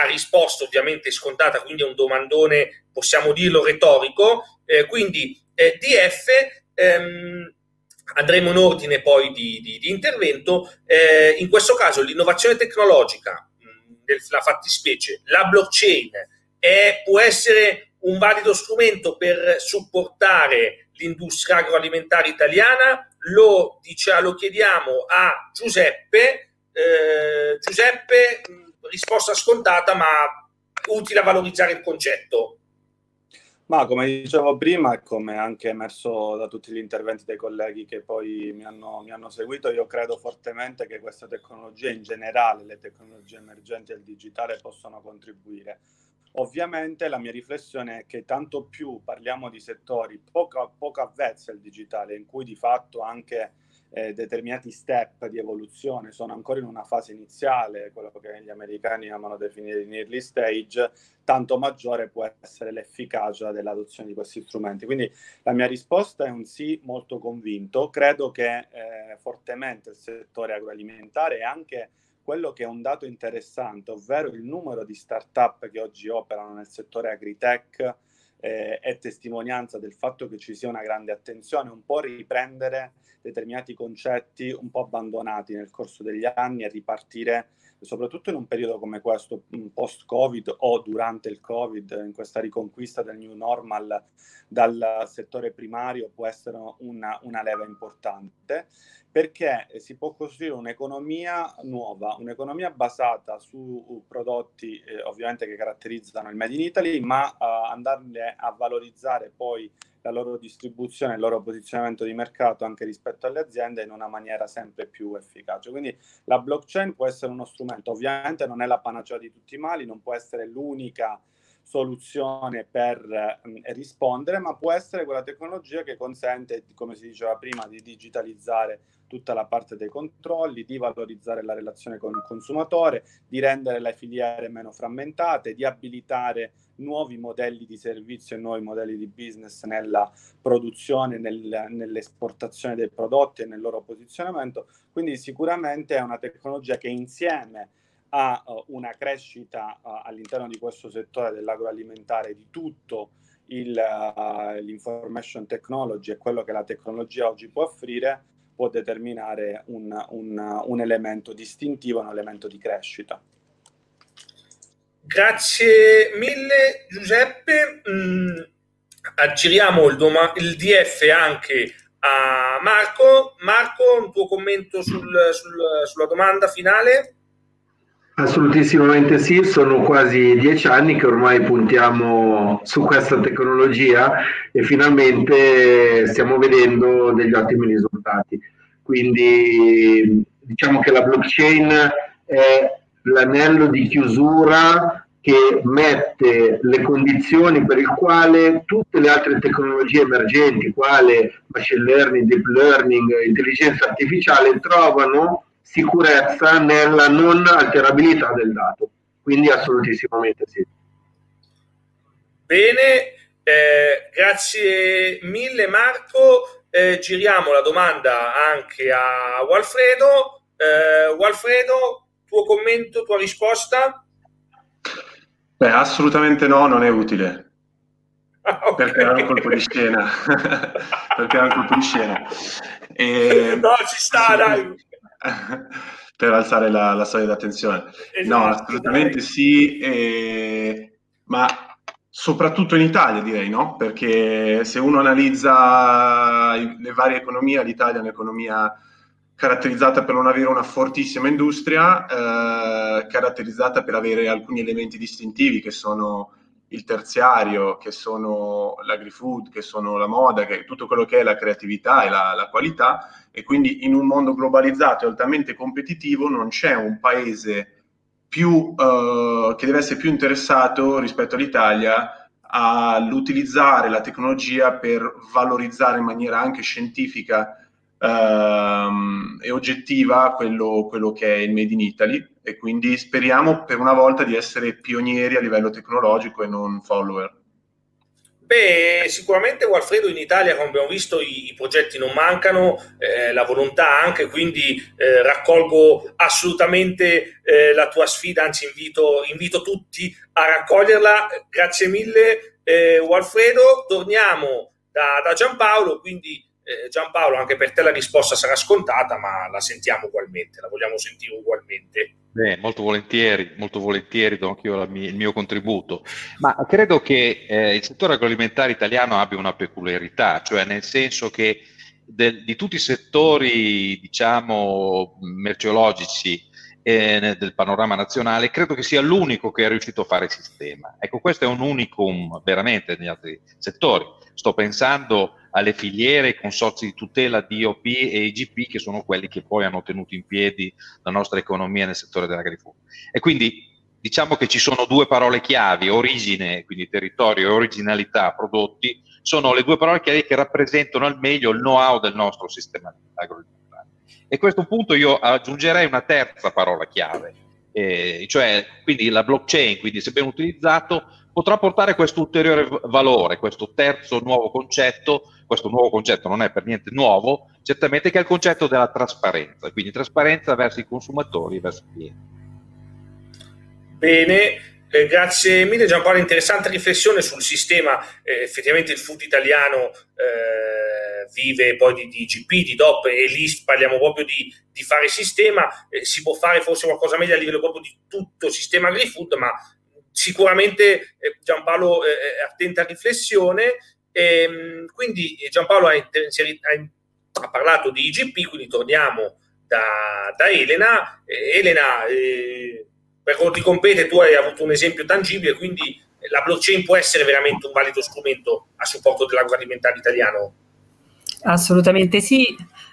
ha risposto ovviamente scontata, quindi è un domandone, possiamo dirlo, retorico. Eh, quindi eh, DF, ehm, andremo in ordine poi di, di, di intervento, eh, in questo caso l'innovazione tecnologica, mh, la fattispecie, la blockchain, è, può essere un valido strumento per supportare l'industria agroalimentare italiana? Lo, diciamo, lo chiediamo a Giuseppe. Eh, Giuseppe, risposta scontata, ma utile a valorizzare il concetto. Ma come dicevo prima e come anche emerso da tutti gli interventi dei colleghi che poi mi hanno, mi hanno seguito, io credo fortemente che queste tecnologie in generale, le tecnologie emergenti e il digitale possano contribuire. Ovviamente la mia riflessione è che tanto più parliamo di settori poco, poco avvezzi al digitale, in cui di fatto anche eh, determinati step di evoluzione sono ancora in una fase iniziale, quello che gli americani amano definire in early stage, tanto maggiore può essere l'efficacia dell'adozione di questi strumenti. Quindi la mia risposta è un sì molto convinto. Credo che eh, fortemente il settore agroalimentare e anche quello che è un dato interessante, ovvero il numero di start-up che oggi operano nel settore agritech, eh, è testimonianza del fatto che ci sia una grande attenzione, un po' riprendere determinati concetti un po' abbandonati nel corso degli anni e ripartire soprattutto in un periodo come questo, post-Covid o durante il Covid, in questa riconquista del new normal dal settore primario può essere una, una leva importante perché si può costruire un'economia nuova, un'economia basata su prodotti eh, ovviamente che caratterizzano il Made in Italy, ma uh, andarle a valorizzare poi la loro distribuzione, il loro posizionamento di mercato anche rispetto alle aziende in una maniera sempre più efficace. Quindi la blockchain può essere uno strumento, ovviamente non è la panacea di tutti i mali, non può essere l'unica soluzione per eh, rispondere, ma può essere quella tecnologia che consente, come si diceva prima, di digitalizzare tutta la parte dei controlli, di valorizzare la relazione con il consumatore, di rendere le filiere meno frammentate, di abilitare nuovi modelli di servizio e nuovi modelli di business nella produzione, nel, nell'esportazione dei prodotti e nel loro posizionamento. Quindi sicuramente è una tecnologia che insieme a uh, una crescita uh, all'interno di questo settore dell'agroalimentare di tutto il, uh, l'information technology e quello che la tecnologia oggi può offrire, può determinare un, un, un elemento distintivo, un elemento di crescita. Grazie mille Giuseppe. Mm, aggiriamo il, doma- il, DF anche a Marco. Marco, un tuo commento sul, sul, sulla domanda finale? Assolutissimamente sì, sono quasi dieci anni che ormai puntiamo su questa tecnologia e finalmente stiamo vedendo degli ottimi risultati. Quindi diciamo che la blockchain è l'anello di chiusura che mette le condizioni per il quale tutte le altre tecnologie emergenti, quale machine learning, deep learning, intelligenza artificiale, trovano sicurezza nella non alterabilità del dato. Quindi assolutissimamente sì. Bene, eh, grazie mille Marco. Eh, giriamo la domanda anche a Walfredo. Eh, Walfredo, tuo commento, tua risposta? Beh, assolutamente no, non è utile. Ah, okay. Perché era un colpo di scena. perché era un colpo di scena. E... No, ci sta, dai. per alzare la, la soglia d'attenzione. Esatto, no, assolutamente dai. sì, eh, ma soprattutto in Italia direi, no? Perché se uno analizza le varie economie, l'Italia è un'economia caratterizzata per non avere una fortissima industria, eh, caratterizzata per avere alcuni elementi distintivi che sono il terziario, che sono l'agri-food, che sono la moda, che è tutto quello che è la creatività e la, la qualità, e quindi in un mondo globalizzato e altamente competitivo non c'è un paese più, uh, che deve essere più interessato rispetto all'Italia all'utilizzare la tecnologia per valorizzare in maniera anche scientifica uh, e oggettiva quello, quello che è il Made in Italy e quindi speriamo per una volta di essere pionieri a livello tecnologico e non follower. Beh, sicuramente Walfredo in Italia, come abbiamo visto, i, i progetti non mancano, eh, la volontà anche, quindi eh, raccolgo assolutamente eh, la tua sfida, anzi invito, invito, tutti a raccoglierla. Grazie mille eh, Walfredo, torniamo da, da Giampaolo, quindi eh, Giampaolo anche per te la risposta sarà scontata, ma la sentiamo ugualmente, la vogliamo sentire ugualmente. Beh, molto volentieri, molto volentieri do anch'io mia, il mio contributo, ma credo che eh, il settore agroalimentare italiano abbia una peculiarità, cioè nel senso che del, di tutti i settori, diciamo, merceologici eh, del panorama nazionale, credo che sia l'unico che è riuscito a fare sistema. Ecco, questo è un unicum veramente negli altri settori. Sto pensando alle filiere, ai consorzi di tutela DOP e IGP, che sono quelli che poi hanno tenuto in piedi la nostra economia nel settore dell'agricoltura. E quindi diciamo che ci sono due parole chiavi, origine, quindi territorio, e originalità, prodotti, sono le due parole chiavi che rappresentano al meglio il know-how del nostro sistema agroalimentare. E a questo punto io aggiungerei una terza parola chiave, eh, cioè quindi la blockchain, quindi se ben utilizzato, potrà portare questo ulteriore valore, questo terzo nuovo concetto, questo nuovo concetto non è per niente nuovo, certamente che è il concetto della trasparenza, quindi trasparenza verso i consumatori e verso i clienti. Bene, eh, grazie mille Giampaolo, interessante riflessione sul sistema, eh, effettivamente il food italiano eh, vive poi di, di, GP, di DOP e lì parliamo proprio di, di fare sistema, eh, si può fare forse qualcosa meglio a livello proprio di tutto il sistema agri-food, ma sicuramente eh, Giampaolo eh, è attenta riflessione, e, ehm, quindi Giampaolo ha, ha, ha, parlato di IGP, quindi torniamo da, da Elena. Elena, per quello ti compete, tu hai avuto un esempio tangibile, quindi la blockchain può essere veramente un valido strumento a supporto dell'agroalimentare italiano? Assolutamente sì.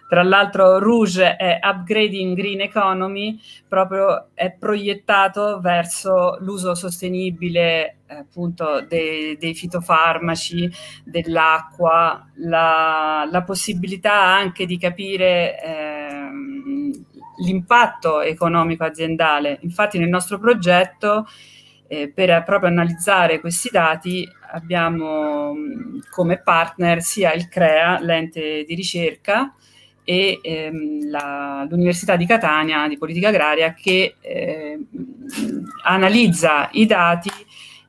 Tra l'altro Rouge è Upgrading Green Economy, proprio è proiettato verso l'uso sostenibile eh, appunto dei, dei, fitofarmaci, dell'acqua, la, la, possibilità anche di capire eh, l'impatto economico aziendale. Infatti nel nostro progetto, eh, per proprio analizzare questi dati, abbiamo come partner sia il CREA, l'ente di ricerca, e ehm, la, l'Università di Catania di politica agraria che eh, analizza i dati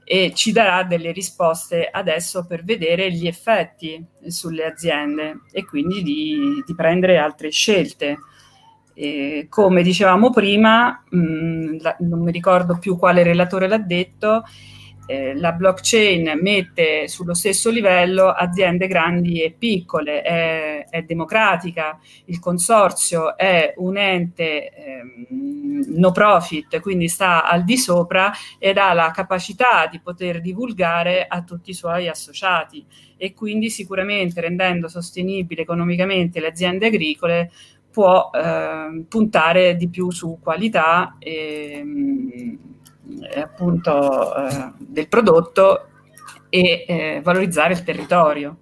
e ci darà delle risposte adesso per vedere gli effetti sulle aziende e quindi di, di prendere altre scelte. E come dicevamo prima, mh, la, non mi ricordo più quale relatore l'ha detto, eh, la blockchain mette sullo stesso livello aziende grandi e piccole, è, è democratica, il consorzio è un ente ehm, no profit, quindi sta al di sopra ed ha la capacità di poter divulgare a tutti i suoi associati. E quindi sicuramente rendendo sostenibile economicamente le aziende agricole può eh, puntare di più su qualità e, eh, appunto eh, del prodotto e eh, valorizzare il territorio.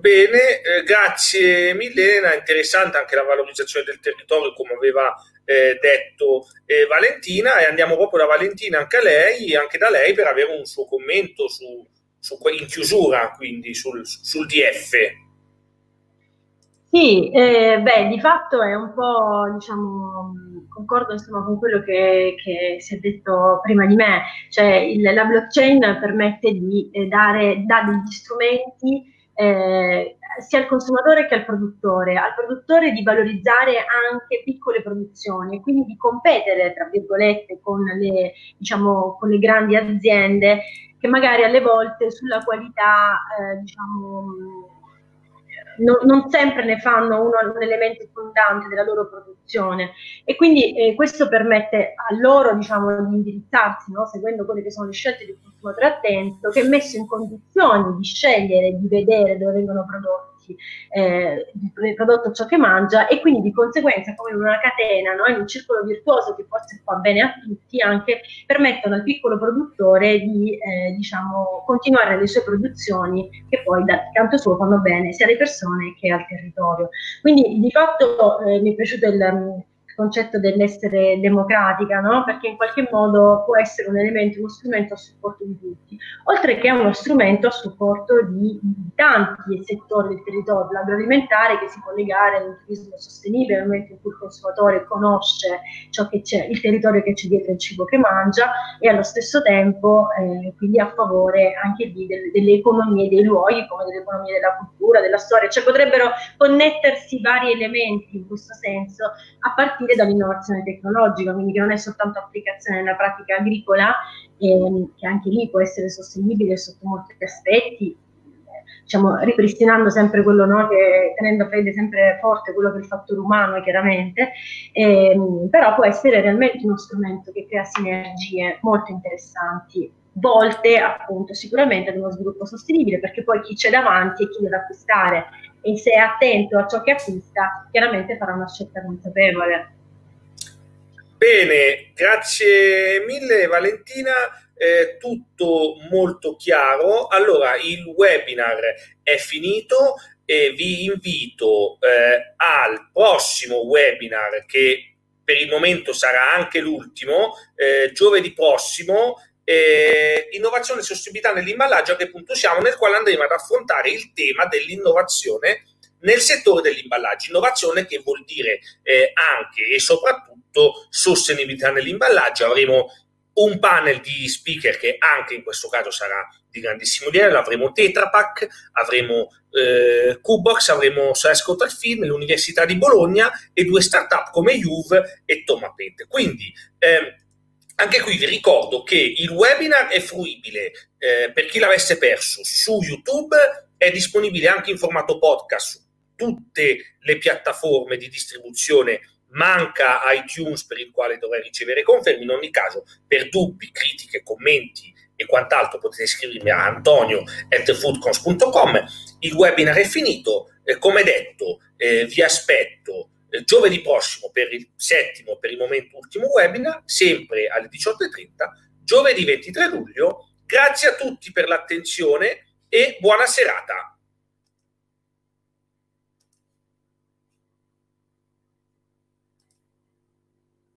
Bene, eh, grazie mille Elena, interessante anche la valorizzazione del territorio come aveva eh, detto Valentina e andiamo proprio da Valentina anche a lei, anche da lei per avere un suo commento su, su in chiusura quindi sul, sul DF. Sì, eh, beh, di fatto è un po', diciamo, concordo insomma, con quello che, che, si è detto prima di me, cioè il, la blockchain permette di eh, dare, dare degli strumenti eh, sia al consumatore che al produttore, al produttore di valorizzare anche piccole produzioni e quindi di competere, tra virgolette, con le, diciamo, con le grandi aziende che magari alle volte sulla qualità, eh, diciamo, non, non, sempre ne fanno uno, un elemento fondante della loro produzione e quindi eh, questo permette a loro diciamo, di indirizzarsi no? seguendo quelle che sono le scelte del consumatore attento che è messo in condizioni di scegliere, di vedere dove vengono prodotti eh, il prodotto ciò che mangia e quindi di conseguenza come in una catena, no? in un circolo virtuoso che forse fa bene a tutti, anche permettono al piccolo produttore di eh, diciamo, continuare le sue produzioni che poi dal canto suo fanno bene sia alle persone che al territorio. Quindi di fatto eh, mi è piaciuto il concetto dell'essere democratica, no? perché in qualche modo può essere un elemento, uno strumento a supporto di tutti, oltre che uno strumento a supporto di, di tanti settori del territorio, l'agroalimentare che si può legare al turismo sostenibile nel momento in cui il consumatore conosce ciò che c'è, il territorio che c'è dietro il cibo che mangia e allo stesso tempo eh, quindi a favore anche lì del, delle economie dei luoghi come delle economie della cultura, della storia, cioè potrebbero connettersi vari elementi in questo senso a partire partire dall'innovazione tecnologica, quindi che non è soltanto applicazione nella pratica agricola, ehm, che anche lì può essere sostenibile sotto molti aspetti, diciamo, ripristinando sempre quello, no, che, tenendo fede sempre forte quello che è il fattore umano, chiaramente, ehm, però può essere realmente uno strumento che crea sinergie molto interessanti, volte appunto sicuramente ad uno sviluppo sostenibile, perché poi chi c'è davanti e chi deve acquistare e se è attento a ciò che acquista, chiaramente farà una scelta consapevole. Bene, grazie mille Valentina eh, tutto molto chiaro. Allora, il webinar è finito e vi invito eh, al prossimo webinar che per il momento sarà anche l'ultimo, eh, giovedì prossimo, eh, innovazione e sostenibilità nell'imballaggio, a che punto siamo, nel quale andremo ad affrontare il tema dell'innovazione nel settore dell'imballaggio. Innovazione che vuol dire eh, anche e soprattutto sostenibilità nell'imballaggio. Avremo un panel di speaker che anche in questo caso sarà di grandissimo livello, avremo Tetra Pak, avremo eh, Qbox, avremo Sesco Film, l'Università di Bologna e due start-up come Juve e Tomapente. Quindi eh, anche qui vi ricordo che il webinar è fruibile eh, per chi l'avesse perso su YouTube, è disponibile anche in formato podcast su tutte le piattaforme di distribuzione manca iTunes per il quale dovrei ricevere confermi. In ogni caso, per dubbi, critiche, commenti e quant'altro potete scrivermi a antonio.foodcons.com. Il webinar è finito. Eh, come detto, eh, vi aspetto eh, giovedì prossimo per il settimo, per il momento ultimo webinar, sempre alle 18.30, giovedì 23 luglio. Grazie a tutti per l'attenzione e buona serata.